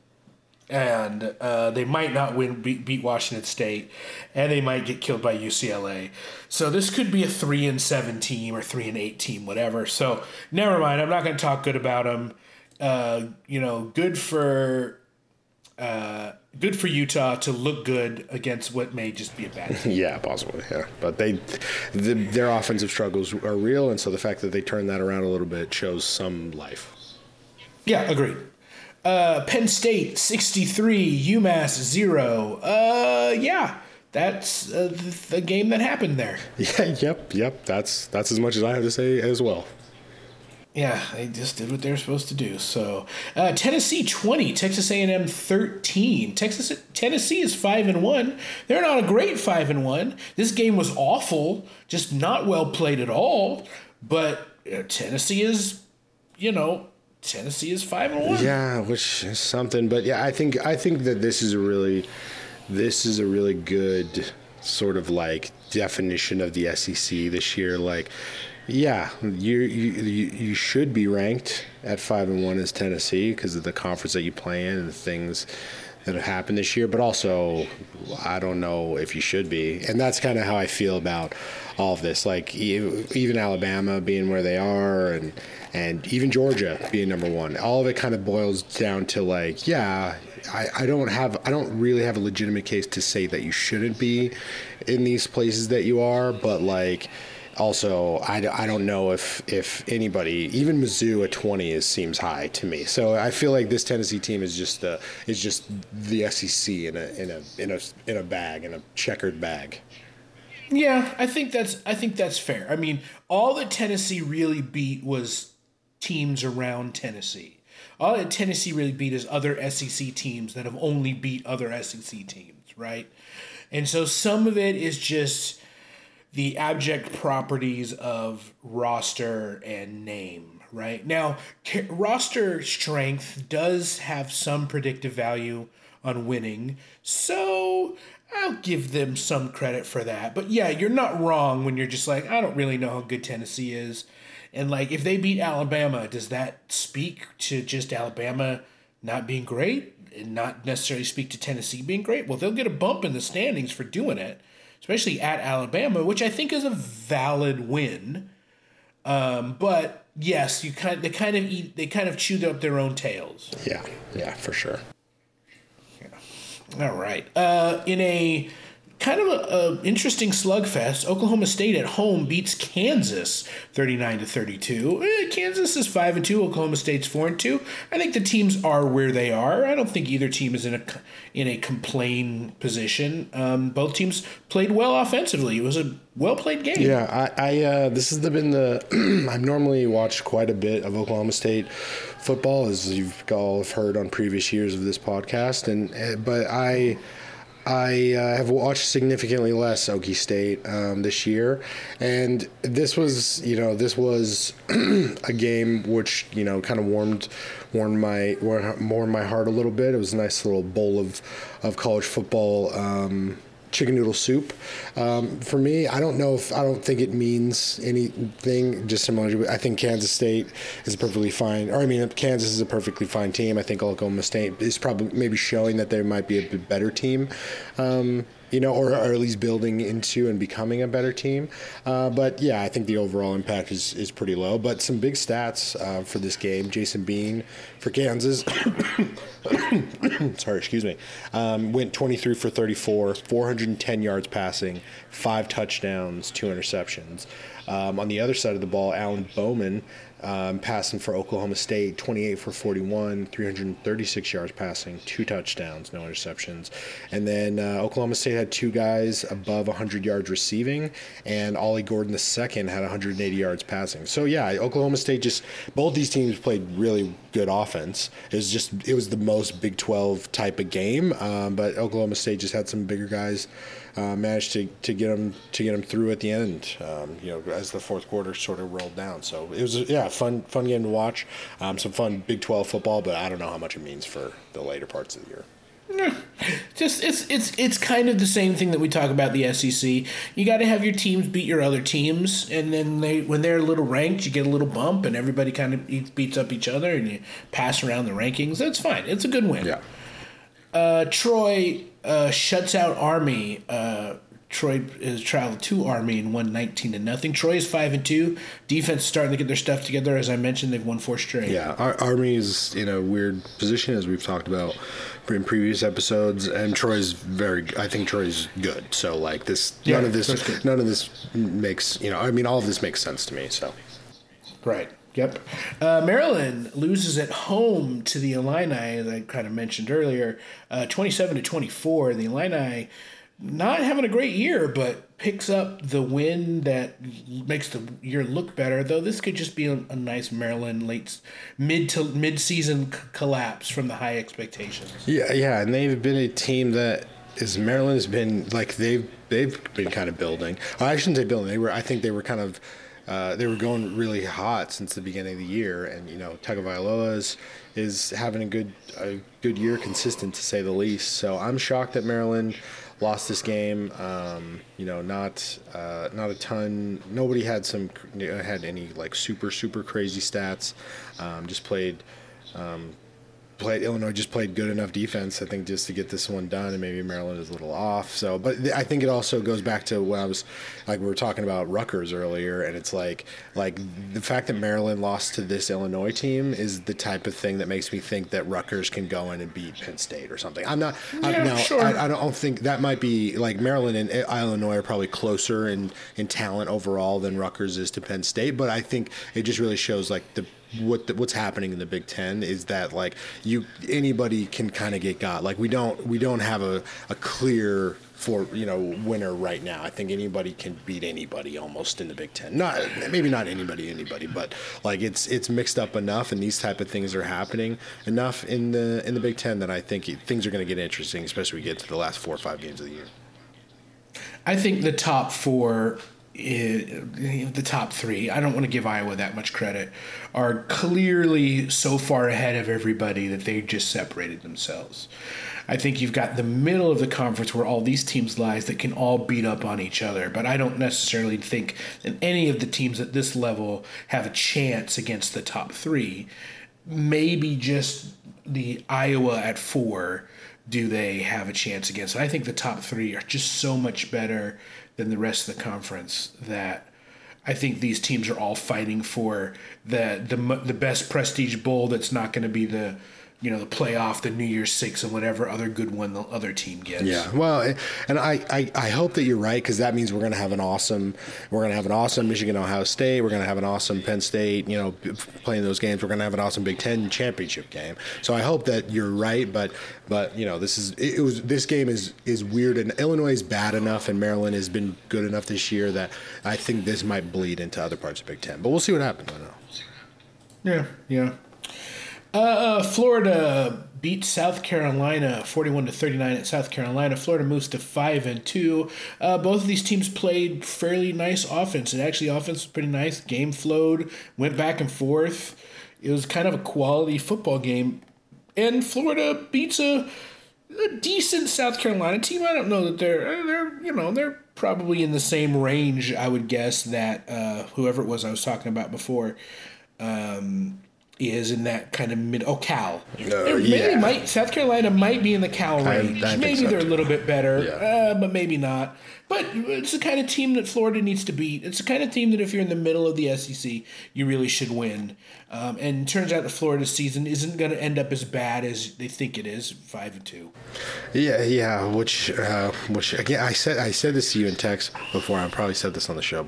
And uh, they might not win beat, beat Washington State, and they might get killed by UCLA. So this could be a three and seven team or three and eight team, whatever. So never mind. I'm not going to talk good about them. Uh, you know, good for uh, good for Utah to look good against what may just be a bad team. yeah, possibly. Yeah, but they, the, their offensive struggles are real, and so the fact that they turned that around a little bit shows some life. Yeah, agreed. Uh, Penn State sixty three, UMass zero. Uh, yeah, that's uh, the, the game that happened there. Yeah, yep, yep. That's that's as much as I have to say as well. Yeah, they just did what they were supposed to do. So, uh, Tennessee twenty, Texas A and M thirteen. Texas Tennessee is five and one. They're not a great five and one. This game was awful, just not well played at all. But uh, Tennessee is, you know, Tennessee is five and one. Yeah, which is something. But yeah, I think I think that this is a really, this is a really good sort of like definition of the SEC this year. Like yeah, you you you should be ranked at five and one as Tennessee because of the conference that you play in and the things that have happened this year. But also, I don't know if you should be, and that's kind of how I feel about all of this. Like even Alabama being where they are, and and even Georgia being number one. All of it kind of boils down to like, yeah, I, I don't have I don't really have a legitimate case to say that you shouldn't be in these places that you are, but like also, I, I don't know if if anybody, even Mizzou at 20 is seems high to me. So I feel like this Tennessee team is just uh, is just the SEC in a in a in a in a bag in a checkered bag. Yeah, I think that's I think that's fair. I mean, all that Tennessee really beat was teams around Tennessee. All that Tennessee really beat is other SEC teams that have only beat other SEC teams, right? And so some of it is just the abject properties of roster and name, right? Now, roster strength does have some predictive value on winning, so I'll give them some credit for that. But yeah, you're not wrong when you're just like, I don't really know how good Tennessee is. And like, if they beat Alabama, does that speak to just Alabama not being great and not necessarily speak to Tennessee being great? Well, they'll get a bump in the standings for doing it especially at Alabama, which I think is a valid win. Um, but yes, you kind they kind of eat they kind of chewed up their own tails. Yeah, yeah, for sure. Yeah. All right. Uh, in a kind of a, a, interesting slugfest. Oklahoma State at home beats Kansas 39 to 32. Eh, Kansas is 5 and 2, Oklahoma State's 4 and 2. I think the teams are where they are. I don't think either team is in a in a complain position. Um, both teams played well offensively. It was a well played game. Yeah, I, I uh, this has been the I've normally watched quite a bit of Oklahoma State football as you've all heard on previous years of this podcast and eh, but I I uh, have watched significantly less Okie State um, this year, and this was, you know, this was a game which, you know, kind of warmed, warmed my, warmed my heart a little bit. It was a nice little bowl of, of college football. Um, chicken noodle soup. Um, for me, I don't know if I don't think it means anything. Just similar, I think Kansas State is a perfectly fine, or I mean, Kansas is a perfectly fine team. I think Oklahoma State is probably maybe showing that they might be a better team. Um, you know, or, or at least building into and becoming a better team. Uh, but yeah, I think the overall impact is, is pretty low. But some big stats uh, for this game. Jason Bean for Kansas, sorry, excuse me, um, went 23 for 34, 410 yards passing, five touchdowns, two interceptions. Um, on the other side of the ball, Alan Bowman um, passing for Oklahoma State, 28 for 41, 336 yards passing, two touchdowns, no interceptions. And then uh, Oklahoma State had two guys above 100 yards receiving, and Ollie Gordon II had 180 yards passing. So yeah, Oklahoma State just both these teams played really good offense. It was just it was the most Big 12 type of game, um, but Oklahoma State just had some bigger guys uh, managed to, to get them to get them through at the end. Um, you know, as the fourth quarter sort of rolled down. So it was yeah, fun fun game to watch. Um, some fun Big Twelve football, but I don't know how much it means for the later parts of the year. Just it's it's it's kind of the same thing that we talk about the SEC. You got to have your teams beat your other teams, and then they when they're a little ranked, you get a little bump, and everybody kind of beats up each other, and you pass around the rankings. That's fine. It's a good win. Yeah. Uh, Troy uh, shuts out Army. Uh, Troy has traveled to Army and won nineteen to nothing. Troy is five and two. Defense starting to get their stuff together. As I mentioned, they've won four straight. Yeah, Ar- Army is in a weird position as we've talked about in previous episodes, and Troy's very. I think Troy's good. So like this, Yeah, none of this, none of this makes you know. I mean, all of this makes sense to me. So Right. Yep. Uh, Maryland loses at home to the Illini, as I kind of mentioned earlier, uh, 27 to 24. The Illini not having a great year, but picks up the win that makes the year look better. Though this could just be a, a nice Maryland late mid to mid season c- collapse from the high expectations. Yeah, yeah, and they've been a team that is Maryland has been like they've they've been kind of building. I shouldn't say building. They were I think they were kind of uh, they were going really hot since the beginning of the year, and you know Tagovailoa is is having a good a good year, consistent to say the least. So I'm shocked that Maryland lost this game. Um, you know, not uh, not a ton. Nobody had some had any like super super crazy stats. Um, just played played Illinois just played good enough defense, I think, just to get this one done, and maybe Maryland is a little off. So, but I think it also goes back to what I was like we were talking about Rutgers earlier, and it's like like the fact that Maryland lost to this Illinois team is the type of thing that makes me think that Rutgers can go in and beat Penn State or something. I'm not I, Yeah, now sure. I, I don't think that might be like Maryland and uh, Illinois are probably closer in in talent overall than Rutgers is to Penn State, but I think it just really shows like the what the, what's happening in the Big Ten is that like you anybody can kind of get got. Like we don't we don't have a, a clear for you know winner right now. I think anybody can beat anybody almost in the Big Ten. Not maybe not anybody anybody, but like it's it's mixed up enough, and these type of things are happening enough in the in the Big Ten that I think things are going to get interesting, especially we get to the last four or five games of the year. I think the top four, the top three, I don't want to give Iowa that much credit, are clearly so far ahead of everybody that they just separated themselves. I think you've got the middle of the conference where all these teams lies that can all beat up on each other, but I don't necessarily think that any of the teams at this level have a chance against the top three. Maybe just the Iowa at four do they have a chance against? I think the top three are just so much better than the rest of the conference that I think these teams are all fighting for the the the best prestige bowl. That's not going to be the you know the playoff, the New Year's Six, and whatever other good one the other team gets. Yeah, well, eh, and I, I, I hope that you're right because that means we're going to have an awesome, we're going to have an awesome Michigan Ohio State. We're going to have an awesome Penn State. You know, playing those games, we're going to have an awesome Big Ten championship game. So I hope that you're right, but but you know this is it, it was this game is is weird and Illinois is bad enough and Maryland has been good enough this year that I think this might bleed into other parts of Big Ten. But we'll see what happens. I don't know. Yeah, yeah. Uh, Florida beat South Carolina 41 to 39 at South Carolina. Florida moves to 5 and 2. Uh, both of these teams played fairly nice offense. And actually offense was pretty nice. Game flowed, went back and forth. It was kind of a quality football game. And Florida beats a, a decent South Carolina team. I don't know that they're they're you know, they're probably in the same range I would guess that uh, whoever it was I was talking about before um, is in that kind of mid. Oh, Cal. Uh, maybe yeah. might South Carolina might be in the Cal I- I range. maybe so, they're a little bit better, Yeah. uh, but maybe not. But it's the kind of team that Florida needs to beat. It's the kind of team that if you're in the middle of the SEC, you really should win. Um, and turns out the Florida season isn't going to end up as bad as they think it is, five and two. Yeah, yeah. Which, uh, which again, I said I said this to you in text before. I probably said this on the show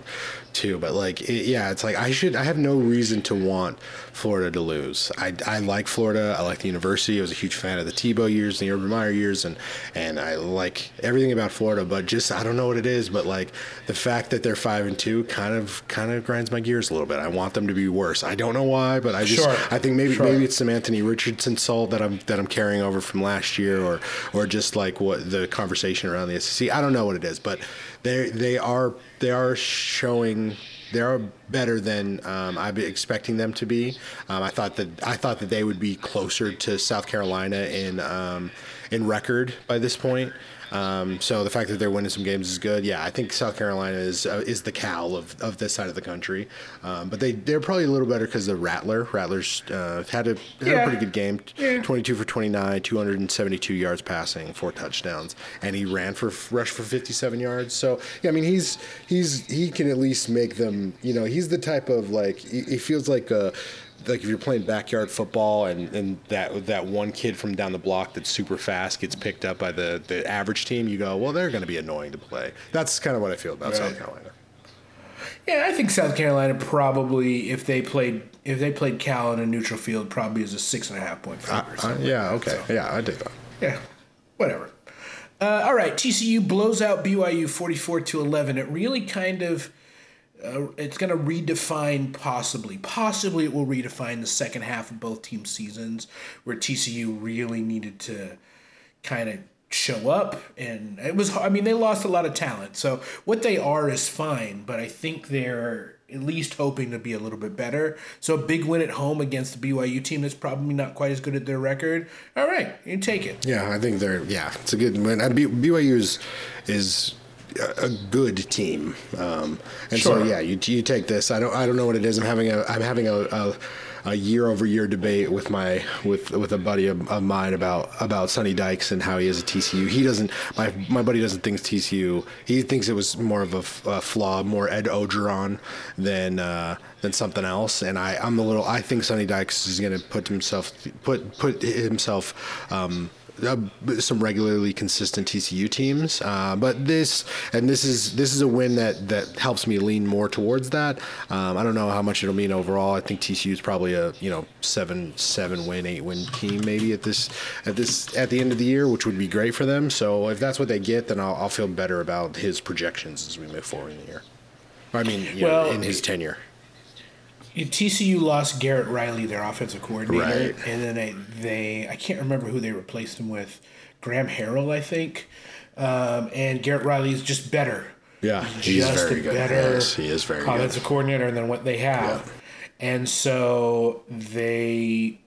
too. But like, it, yeah, it's like I should. I have no reason to want Florida to lose. I, I like Florida. I like the university. I was a huge fan of the Tebow years, the Urban Meyer years, and and I like everything about Florida. But just I don't know what it is. But like the fact that they're five and two kind of kind of grinds my gears a little bit. I want them to be worse. I don't know why, but I just Sure. I think maybe Sure. maybe it's some Anthony Richardson salt that I'm that I'm carrying over from last year, or or just like what the conversation around the SEC. I don't know what it is, but they they are they are showing they are better than um, I've been expecting them to be. Um, I thought that I thought that they would be closer to South Carolina in um, in record by this point. Um, so the fact that they're winning some games is good. Yeah, I think South Carolina is uh, is the Cal of, of this side of the country. Um, but they they're probably a little better because the Rattler. Rattler's uh, had a had Yeah. a pretty good game. Yeah. 22 for 29, 272 yards passing, four touchdowns, and he ran for rushed for 57 yards. So yeah, I mean he's he's he can at least make them. You know, he's the type of like he, he feels like a. Like if you're playing backyard football and, and that that one kid from down the block that's super fast gets picked up by the, the average team, you go, well, they're going to be annoying to play. That's kind of what I feel about South Carolina. Yeah, I think South Carolina probably, if they played, if they played Cal in a neutral field, probably is a six and a half point favorite. Uh, yeah, okay, yeah, I dig that. Yeah, whatever. Uh, all right, TCU blows out BYU forty-four to eleven. It really kind of, uh, it's going to redefine possibly, possibly it will redefine the second half of both team seasons, where TCU really needed to kind of show up, and it was. I mean, they lost a lot of talent, so what they are is fine, but I think they're at least hoping to be a little bit better. So a big win at home against the BYU team that's probably not quite as good at their record. All right, you take it. Yeah, I think they're yeah, it's a good win. And B- BYU is is a good team, um, and so yeah, you you take this. I don't I don't know what it is. I'm having a I'm having a. a a year over year debate with my with with a buddy of, of mine about about Sonny Dykes and how he is a TCU. He doesn't my my buddy doesn't think TCU. He thinks it was more of a, f- a flaw, more Ed Orgeron than uh, than something else. And I I'm a little. I think Sonny Dykes is going to put himself put put himself. Um, uh, some regularly consistent TCU teams, uh, but this and this is this is a win that that helps me lean more towards that. Um, I don't know how much it'll mean overall. I think TCU is probably a you know seven seven win eight win team maybe at this at this at the end of the year, which would be great for them. So if that's what they get, then I'll, I'll feel better about his projections as we move forward in the year. I mean, you know, in his tenure. TCU lost Garrett Riley, their offensive coordinator, Right. and then they, they I can't remember who they replaced him with, Graham Harrell, I think. Um, and Garrett Riley is just better. Yeah, he's just very a good. better Yes, he is very good. offensive coordinator than what they have. And so they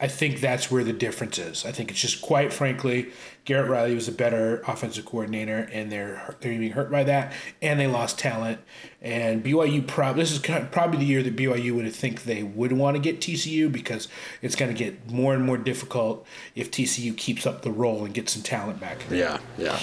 I think that's where the difference is. I think it's just quite frankly, Garrett Riley was a better offensive coordinator, and they're they're being hurt by that, and they lost talent. And BYU probably this is kind of probably the year that BYU would think they would want to get TCU because it's going to get more and more difficult if TCU keeps up the role and gets some talent back. Yeah, yeah.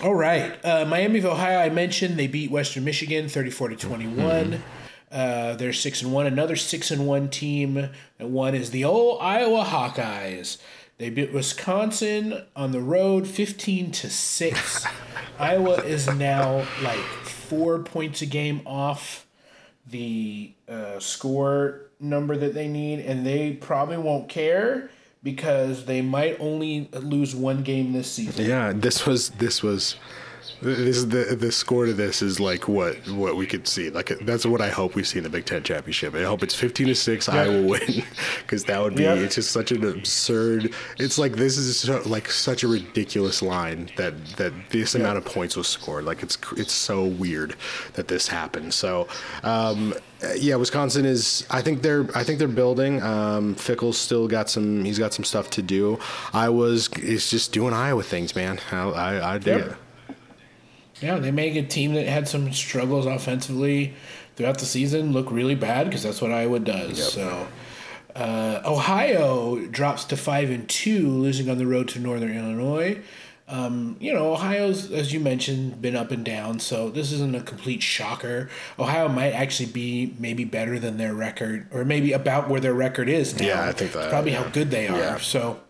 All right. Uh, Miami of Ohio, I mentioned they beat Western Michigan 34 to 21. Uh, they're 6 and 1. Another 6 and 1 team. And one is the old Iowa Hawkeyes. They beat Wisconsin on the road 15 to 6. Iowa is now like four points a game off the uh, score number that they need, and they probably won't care because they might only lose one game this season. Yeah, this was this was this is the the score to this is like what what we could see. Like that's what I hope we see in the Big Ten championship. I hope it's fifteen to six. I will win because that would be. It's just such an absurd. It's like this is so, like such a ridiculous line that that this amount of points was scored. Like it's it's so weird that this happened. So. Um, yeah, Wisconsin is. I think they're. I think they're building. Um, Fickell's still got some. He's got some stuff to do. I was. is just doing Iowa things, man. I I, I dig Yep. it. Yeah, they make a team that had some struggles offensively. throughout the season look really bad because that's what Iowa does. So. Uh, Ohio drops to five and two, losing on the road to Northern Illinois. Um, you know, Ohio's, as you mentioned, been up and down, so this isn't a complete shocker. Ohio might actually be maybe better than their record, or maybe about where their record is now. Yeah, I think that, It's probably yeah. how good they are. Yeah. So,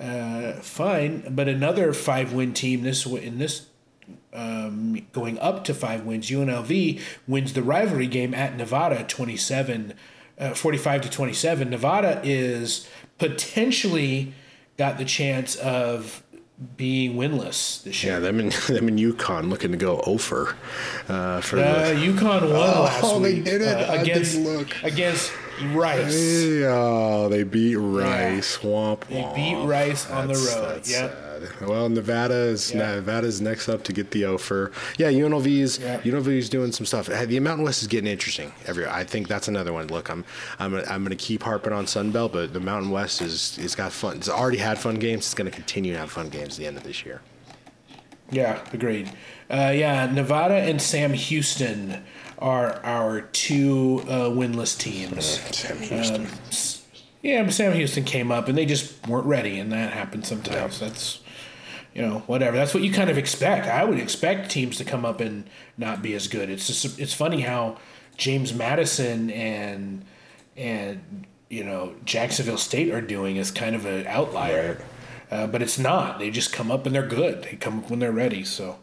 uh, fine. But another five-win team this in this um, going up to five wins. UNLV wins the rivalry game at Nevada 27, uh, 45 to 27. Nevada is potentially got the chance of being winless this year. Yeah, them in them in UConn looking to go over uh, for Uh, the. UConn won Oh, last they week did it? uh, against look. against Rice. Oh, they beat Rice. Womp They beat Rice on the road. that's Yep. Well, Nevada is Yeah. Nevada's next up to get the offer. Yeah, UNLV's Yeah. UNLV's doing some stuff. The Mountain West is getting interesting. Every I think that's another one. Look, I'm I'm gonna, I'm going to keep harping on Sun Belt, but the Mountain West is it's got fun. It's already had fun games. It's going to continue to have fun games at the end of this year. Yeah, agreed. Uh, yeah, Nevada and Sam Houston are our two uh, winless teams. Sam Houston. Um, yeah, but Sam Houston came up and they just weren't ready, and that happens sometimes. That's you know whatever. That's what you kind of expect. I would expect teams to come up and not be as good. It's just it's funny how James Madison and and you know Jacksonville State are doing is kind of an outlier. Uh, but it's not. They just come up and they're good. They come up when they're ready. So,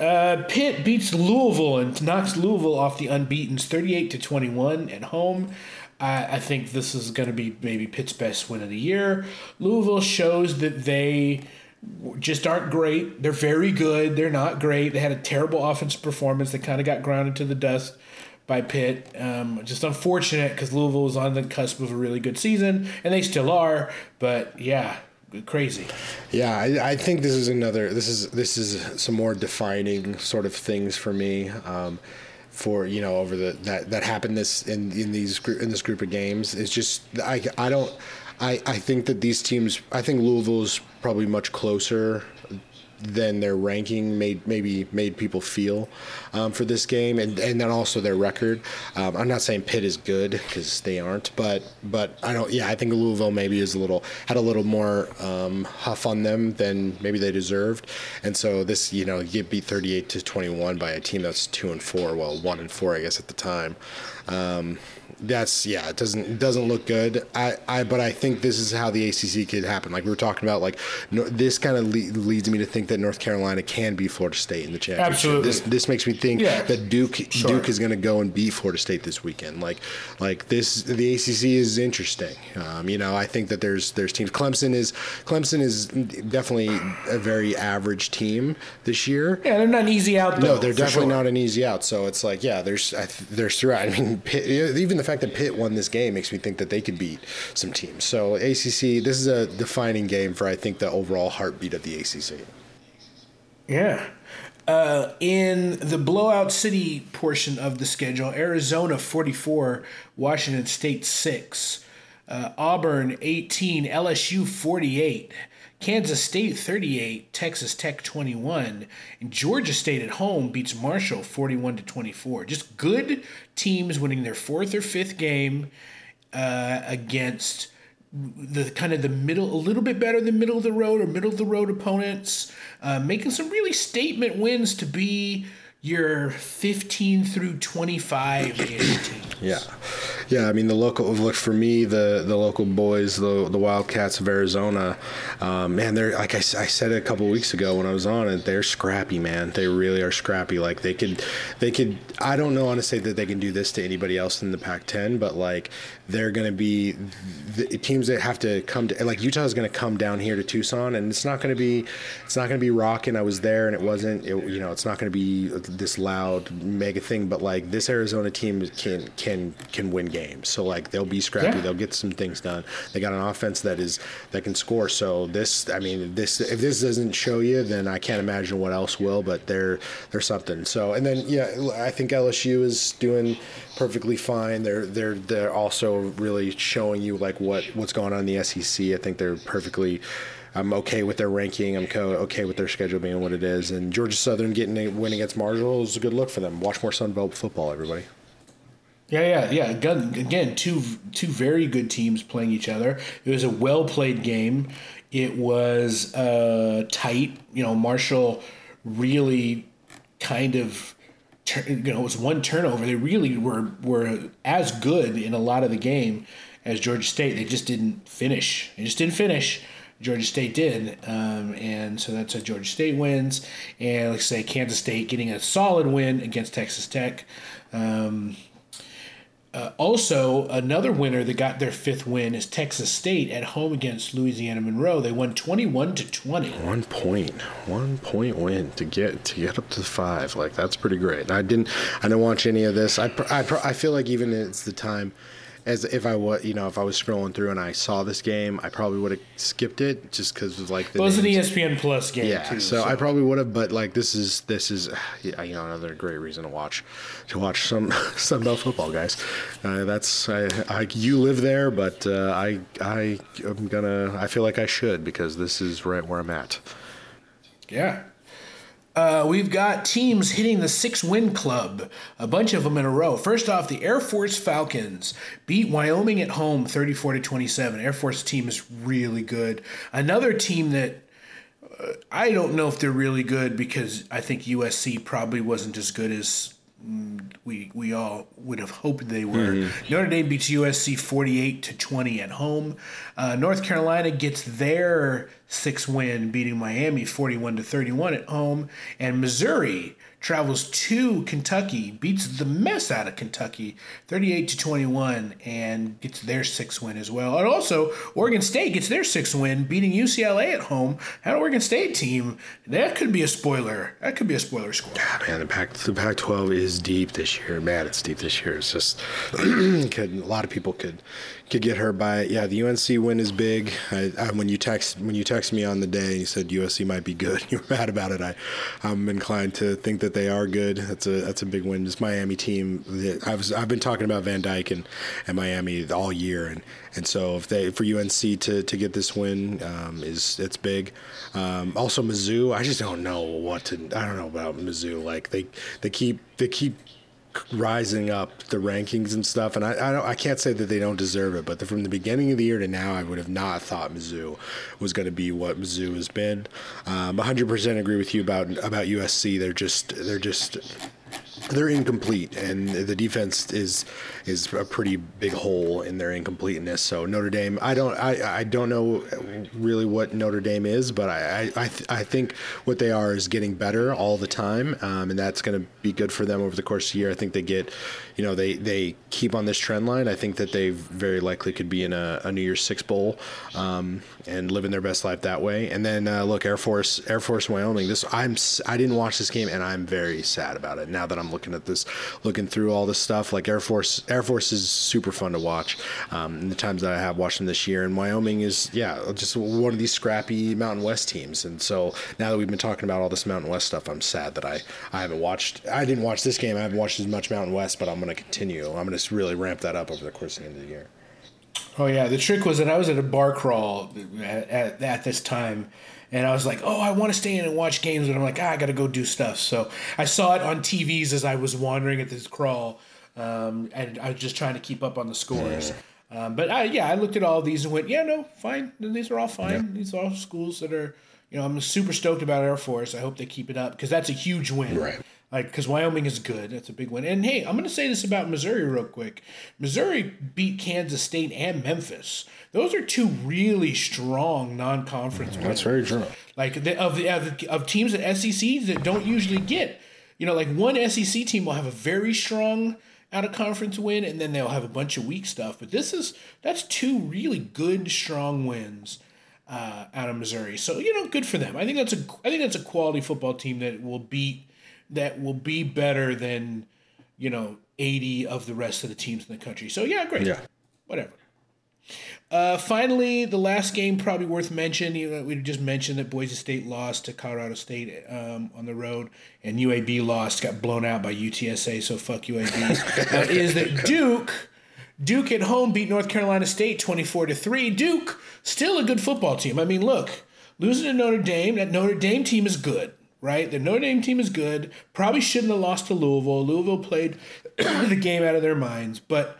uh, Pitt beats Louisville and knocks Louisville off the unbeaten's thirty-eight to twenty-one at home. I, I think this is going to be maybe Pitt's best win of the year. Louisville shows that they just aren't great. They're very good. They're not great. They had a terrible offensive performance. They kind of got grounded to the dust by Pitt. Um, just unfortunate because Louisville was on the cusp of a really good season, and they still are. But yeah, crazy. Yeah, I, I think this is another. This is this is some more defining sort of things for me. Um, for you know over the that that happened this in in these gr- in this group of games. It's just I I don't I I think that these teams. I think Louisville's probably much closer than their ranking made maybe made people feel um, for this game, and and then also their record. Um, I'm not saying Pitt is good because they aren't, but but I don't. Yeah, I think Louisville maybe is a little had a little more um, huff on them than maybe they deserved, and so this you know you beat 38 to 21 by a team that's two and four, well one and four I guess at the time. That's yeah, it doesn't it doesn't look good. I, I but I think this is how the ACC could happen. Like we were talking about, like no, this kind of le- leads me to think that North Carolina can be Florida State in the championship. Absolutely. This this makes me think Yeah. that Duke Sure. Duke is going to go and beat Florida State this weekend. Like like this, the ACC is interesting. Um, you know, I think that there's there's teams. Clemson is Clemson is definitely a very average team this year. Yeah, they're not an easy out though. No, they're definitely sure. not an easy out. So it's like, yeah, there's I th- there's throughout. I mean, even the fact that Pitt won this game makes me think that they could beat some teams. So ACC, this is a defining game for I think the overall heartbeat of the ACC. Yeah. Uh, in the blowout city portion of the schedule, Arizona 44, Washington State 6, uh, Auburn 18, LSU 48, Kansas State 38, Texas Tech 21, and Georgia State at home beats Marshall 41 to 24. Just good teams winning their fourth or fifth game uh, against the kind of the middle, a little bit better than middle of the road or middle of the road opponents, uh, making some really statement wins to be your 15 through 25 teams. Yeah, yeah. I mean, the local look for me, the the local boys, the the Wildcats of Arizona, um, man, they're like I said a couple weeks ago when I was on it, they're scrappy, man. They really are scrappy. Like they could, they could. I don't know how to say that they can do this to anybody else in the Pac-10, but like they're going to be the teams that have to come to like Utah is going to come down here to Tucson, and it's not going to be, it's not to be rocking. I was there, and it wasn't. It, you know, it's not going to be this loud mega thing, but like this Arizona team can can can win games. So like they'll be scrappy. Yeah. They'll get some things done. They got an offense that is that can score. So this, I mean, this if this doesn't show you, then I can't imagine what else will. But they're they're something. So and then yeah, I think LSU is doing perfectly fine. They're they're they're also really showing you like what what's going on in the SEC. I think they're perfectly. I'm okay with their ranking. I'm co- okay with their schedule being what it is. And Georgia Southern getting a win against Marshall is a good look for them. Watch more Sun Belt football, everybody. Yeah, yeah, yeah. Again, two two very good teams playing each other. It was a well played game. It was uh, tight. You know, Marshall really kind of you know, it was one turnover. They really were were as good in a lot of the game as Georgia State. They just didn't finish. They just didn't finish. Georgia State did, um, and so that's how Georgia State wins. And like I say, Kansas State getting a solid win against Texas Tech. Um, uh, also, another winner that got their fifth win is Texas State at home against Louisiana Monroe. They won twenty-one to twenty. One point, one point win to get to get up to five. Like that's pretty great. I didn't, I didn't watch any of this. I, I, I feel like even it's the time as if I was, you know, if I was scrolling through and I saw this game, I probably would have skipped it just because of like the. Well, it was an ESPN Plus game. Yeah, too, so, so, I probably would have, but like this is this is, you know, another great reason to watch, to watch some Sun Belt football, guys. Uh, that's I, I, you live there, but uh, I I am gonna I feel like I should because this is right where I'm at. Yeah, uh, we've got teams hitting the six win club, a bunch of them in a row. First off, the Air Force Falcons beat Wyoming at home 34 to 27. Air Force team is really good. Another team that uh, I don't know if they're really good because I think USC probably wasn't as good as we we all would have hoped they were. Mm-hmm. Notre Dame beats USC 48 to 20 at home. Uh, North Carolina gets their six win, beating Miami 41 to 31 at home, and Missouri travels to Kentucky, beats the mess out of Kentucky, 38 to 21, and gets their sixth win as well. And also, Oregon State gets their sixth win, beating UCLA at home. An Oregon State team that could be a spoiler. That could be a spoiler score. Yeah, man, the Pac the Pac-12 is deep this year. Man, it's deep this year. It's just a lot of people could could get hurt by it. Yeah, the UNC win is big. I, I, when you text when you text me on the day, you said USC might be good. You were mad about it. I, I'm inclined to think that they are good. That's a that's a big win. This Miami team. I was I've been talking about Van Dyke and, and Miami all year, and, and so if they for UNC to, to get this win um, is it's big. Um, also Mizzou. I just don't know what to. I don't know about Mizzou. Like they they keep they keep rising up the rankings and stuff. And I, I, I can't say that they don't deserve it, but from the beginning of the year to now, I would have not thought Mizzou was going to be what Mizzou has been. Um, 100% agree with you about about USC. They're just they're just they're incomplete, and the defense is is a pretty big hole in their incompleteness. So Notre Dame, I don't I, I don't know really what Notre Dame is, but I I, th- I think what they are is getting better all the time, um, and that's going to be good for them over the course of the year. I think they get, you know, they they keep on this trend line. I think that they very likely could be in a, a New Year's Six bowl um, and living their best life that way. And then uh, look, Air Force Air Force Wyoming. This I'm I didn't watch this game, and I'm very sad about it now that I'm looking at this, looking through all this stuff. Like Air Force, Air Force is super fun to watch. Um, the times that I have watched them this year, and Wyoming is yeah, just one of these scrappy Mountain West teams. And so now that we've been talking about all this Mountain West stuff, I'm sad that I I haven't watched. I didn't watch this game. I haven't watched as much Mountain West, but I'm going to continue. I'm going to really ramp that up over the course of the end of the year. Oh yeah, the trick was that I was at a bar crawl at, at, at this time, and I was like, oh, I want to stay in and watch games, but I'm like, ah, I got to go do stuff. So I saw it on TVs as I was wandering at this crawl, um, and I was just trying to keep up on the scores. Yeah. Um, but I, yeah, I looked at all these and went, yeah, no, fine. These are all fine. Yeah. These are all schools that are, you know, I'm super stoked about Air Force. I hope they keep it up because that's a huge win. Right. Like, because Wyoming is good. That's a big win. And hey, I'm going to say this about Missouri real quick. Missouri beat Kansas State and Memphis. Those are two really strong non-conference. Mm, that's very true. Like the, of, of of teams at SEC that don't usually get, you know, like one SEC team will have a very strong out of conference win, and then they'll have a bunch of weak stuff. But this is that's two really good strong wins. Uh, out of Missouri, so you know, good for them. I think that's a I think that's a quality football team that will beat that will be better than you know 80 of the rest of the teams in the country. So yeah, great. Yeah. Whatever. Uh, finally, the last game probably worth mentioning. Know, we just mentioned that Boise State lost to Colorado State um, on the road, and UAB lost, got blown out by UTSA. So fuck UAB. uh, is that Duke? Duke at home beat North Carolina State twenty four to three. Duke still a good football team. I mean, look, losing to Notre Dame. That Notre Dame team is good. right? The Notre Dame team is good. Probably shouldn't have lost to Louisville. Louisville played the game out of their minds, but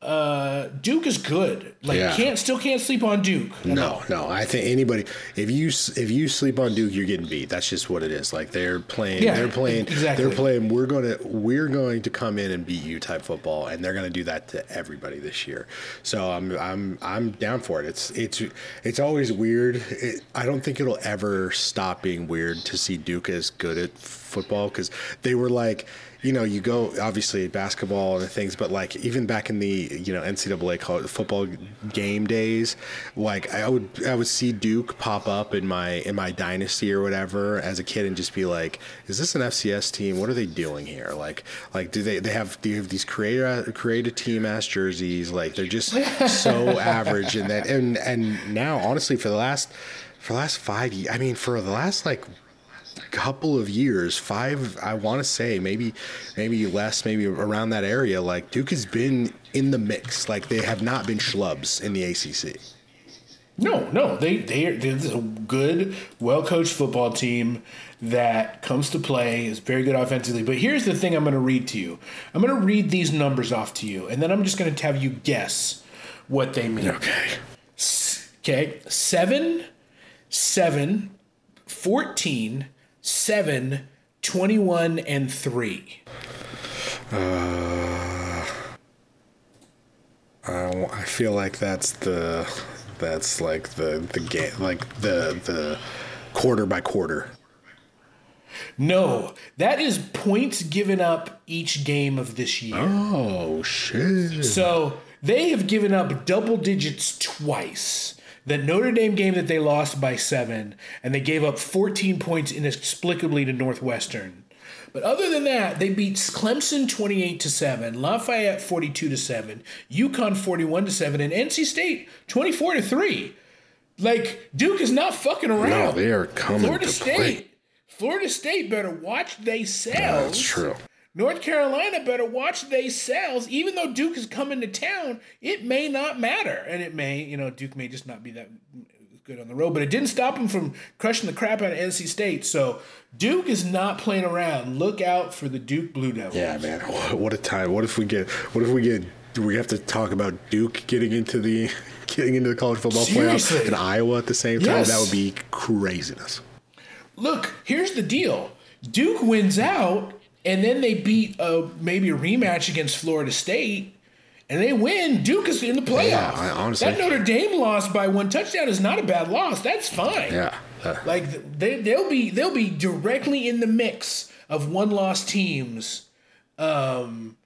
uh, Duke is good. Like Yeah. can't still can't sleep on Duke. No, all. no. I think anybody if you if you sleep on Duke, you're getting beat. That's just what it is. Like they're playing, Yeah, they're playing, exactly. they're playing. We're gonna we're going to come in and beat you type football, and they're gonna do that to everybody this year. So I'm I'm I'm down for it. It's it's it's always weird. It, I don't think it'll ever stop being weird to see Duke as good at football because they were like. You know, you go obviously basketball and things, but like even back in the you know NCAA college football game days, like I would I would see Duke pop up in my in my dynasty or whatever as a kid and just be like, is this an FCS team? What are they doing here? Like like do they they have do you have these creative create a team ass jerseys? Like they're just so average and that and and now honestly for the last for the last five years, I mean for the last like couple of years, five, I want to say maybe, maybe less, maybe around that area. Like Duke has been in the mix. Like they have not been schlubs in the ACC. No, no, they they are a good, well coached football team that comes to play is very good offensively. But here's the thing: I'm going to read to you. I'm going to read these numbers off to you, and then I'm just going to have you guess what they mean. Okay. Okay, seven, seven, 14, 7, 21, and three. Uh, I, I feel like that's the, that's like the the game, like the the quarter by quarter. No, that is points given up each game of this year. Oh shit! So they have given up double digits twice. The Notre Dame game that they lost by seven, and they gave up 14 points inexplicably to Northwestern. But other than that, they beat Clemson 28 to 7, Lafayette 42 to 7, UConn 41 to 7, and NC State 24 to 3. Like Duke is not fucking around. No, they are coming Florida to State. play. Florida State better watch they sells. That's true. North Carolina better watch they sells. Even though Duke is coming to town, it may not matter, and it may, you know, Duke may just not be that good on the road. But it didn't stop him from crushing the crap out of NC State. So Duke is not playing around. Look out for the Duke Blue Devils. Yeah, man. What, a time. What if we get? What if we get? Do we have to talk about Duke getting into the getting into the college football playoff in Iowa at the same time? Yes. That would be craziness. Look, here's the deal. Duke wins out, and then they beat uh, maybe a rematch against Florida State, and they win. Duke is in the playoff. Yeah, I- honestly- that Notre Dame loss by one touchdown is not a bad loss. That's fine. Yeah. Like they they'll be they'll be directly in the mix of one loss teams, um,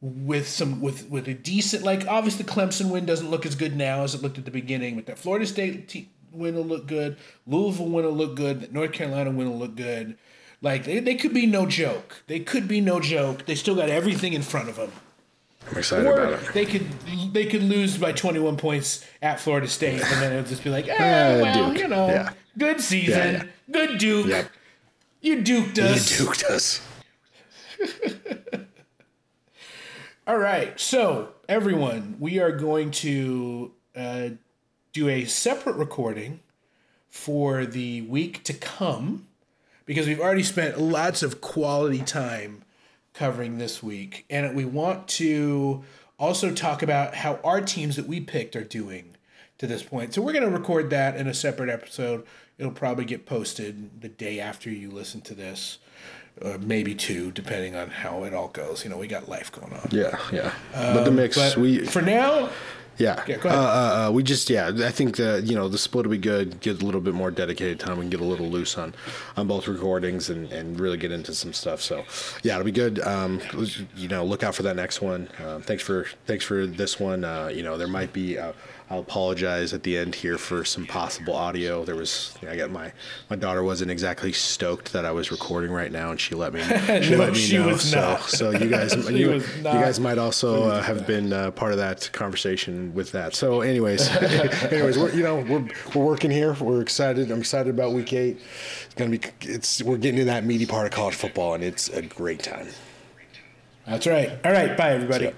with some with with a decent like obviously the Clemson win doesn't look as good now as it looked at the beginning, but that Florida State te- win will look good, Louisville win will look good, that North Carolina win will look good. Like they, they could be no joke. They could be no joke. They still got everything in front of them. I'm excited Or about it. they could they could lose by 21 points at Florida State, and then it'll just be like, eh, Eh, well, Duke. you know, Yeah. good season, Yeah, good Duke. Yep. You duked us. Duke us. All right, so everyone, we are going to uh, do a separate recording for the week to come because we've already spent lots of quality time covering this week, and we want to also talk about how our teams that we picked are doing to this point. So we're going to record that in a separate episode. It'll probably get posted the day after you listen to this. Or maybe two, depending on how it all goes. You know, we got life going on. Yeah, yeah. but the um, mix, But we for now, Yeah. Yeah, go uh, ahead. uh, uh, we just yeah, I think the you know the split will be good. Get a little bit more dedicated time. We can get a little loose on on both recordings and, and really get into some stuff. So yeah, it'll be good. Um, you know, look out for that next one. Um, thanks for thanks for this one. Uh, you know, there might be. I'll apologize at the end here for some possible audio. There was I got my my daughter wasn't exactly stoked that I was recording right now, and she let me she No, let me she know. was so not. so you guys you, you guys might also uh, have been uh, part of that conversation with that. So, anyways, anyways, we're you know we're we're working here. We're excited. I'm excited about week eight. It's gonna be it's we're getting to that meaty part of college football, and it's a great time. that's right. All right, bye, everybody.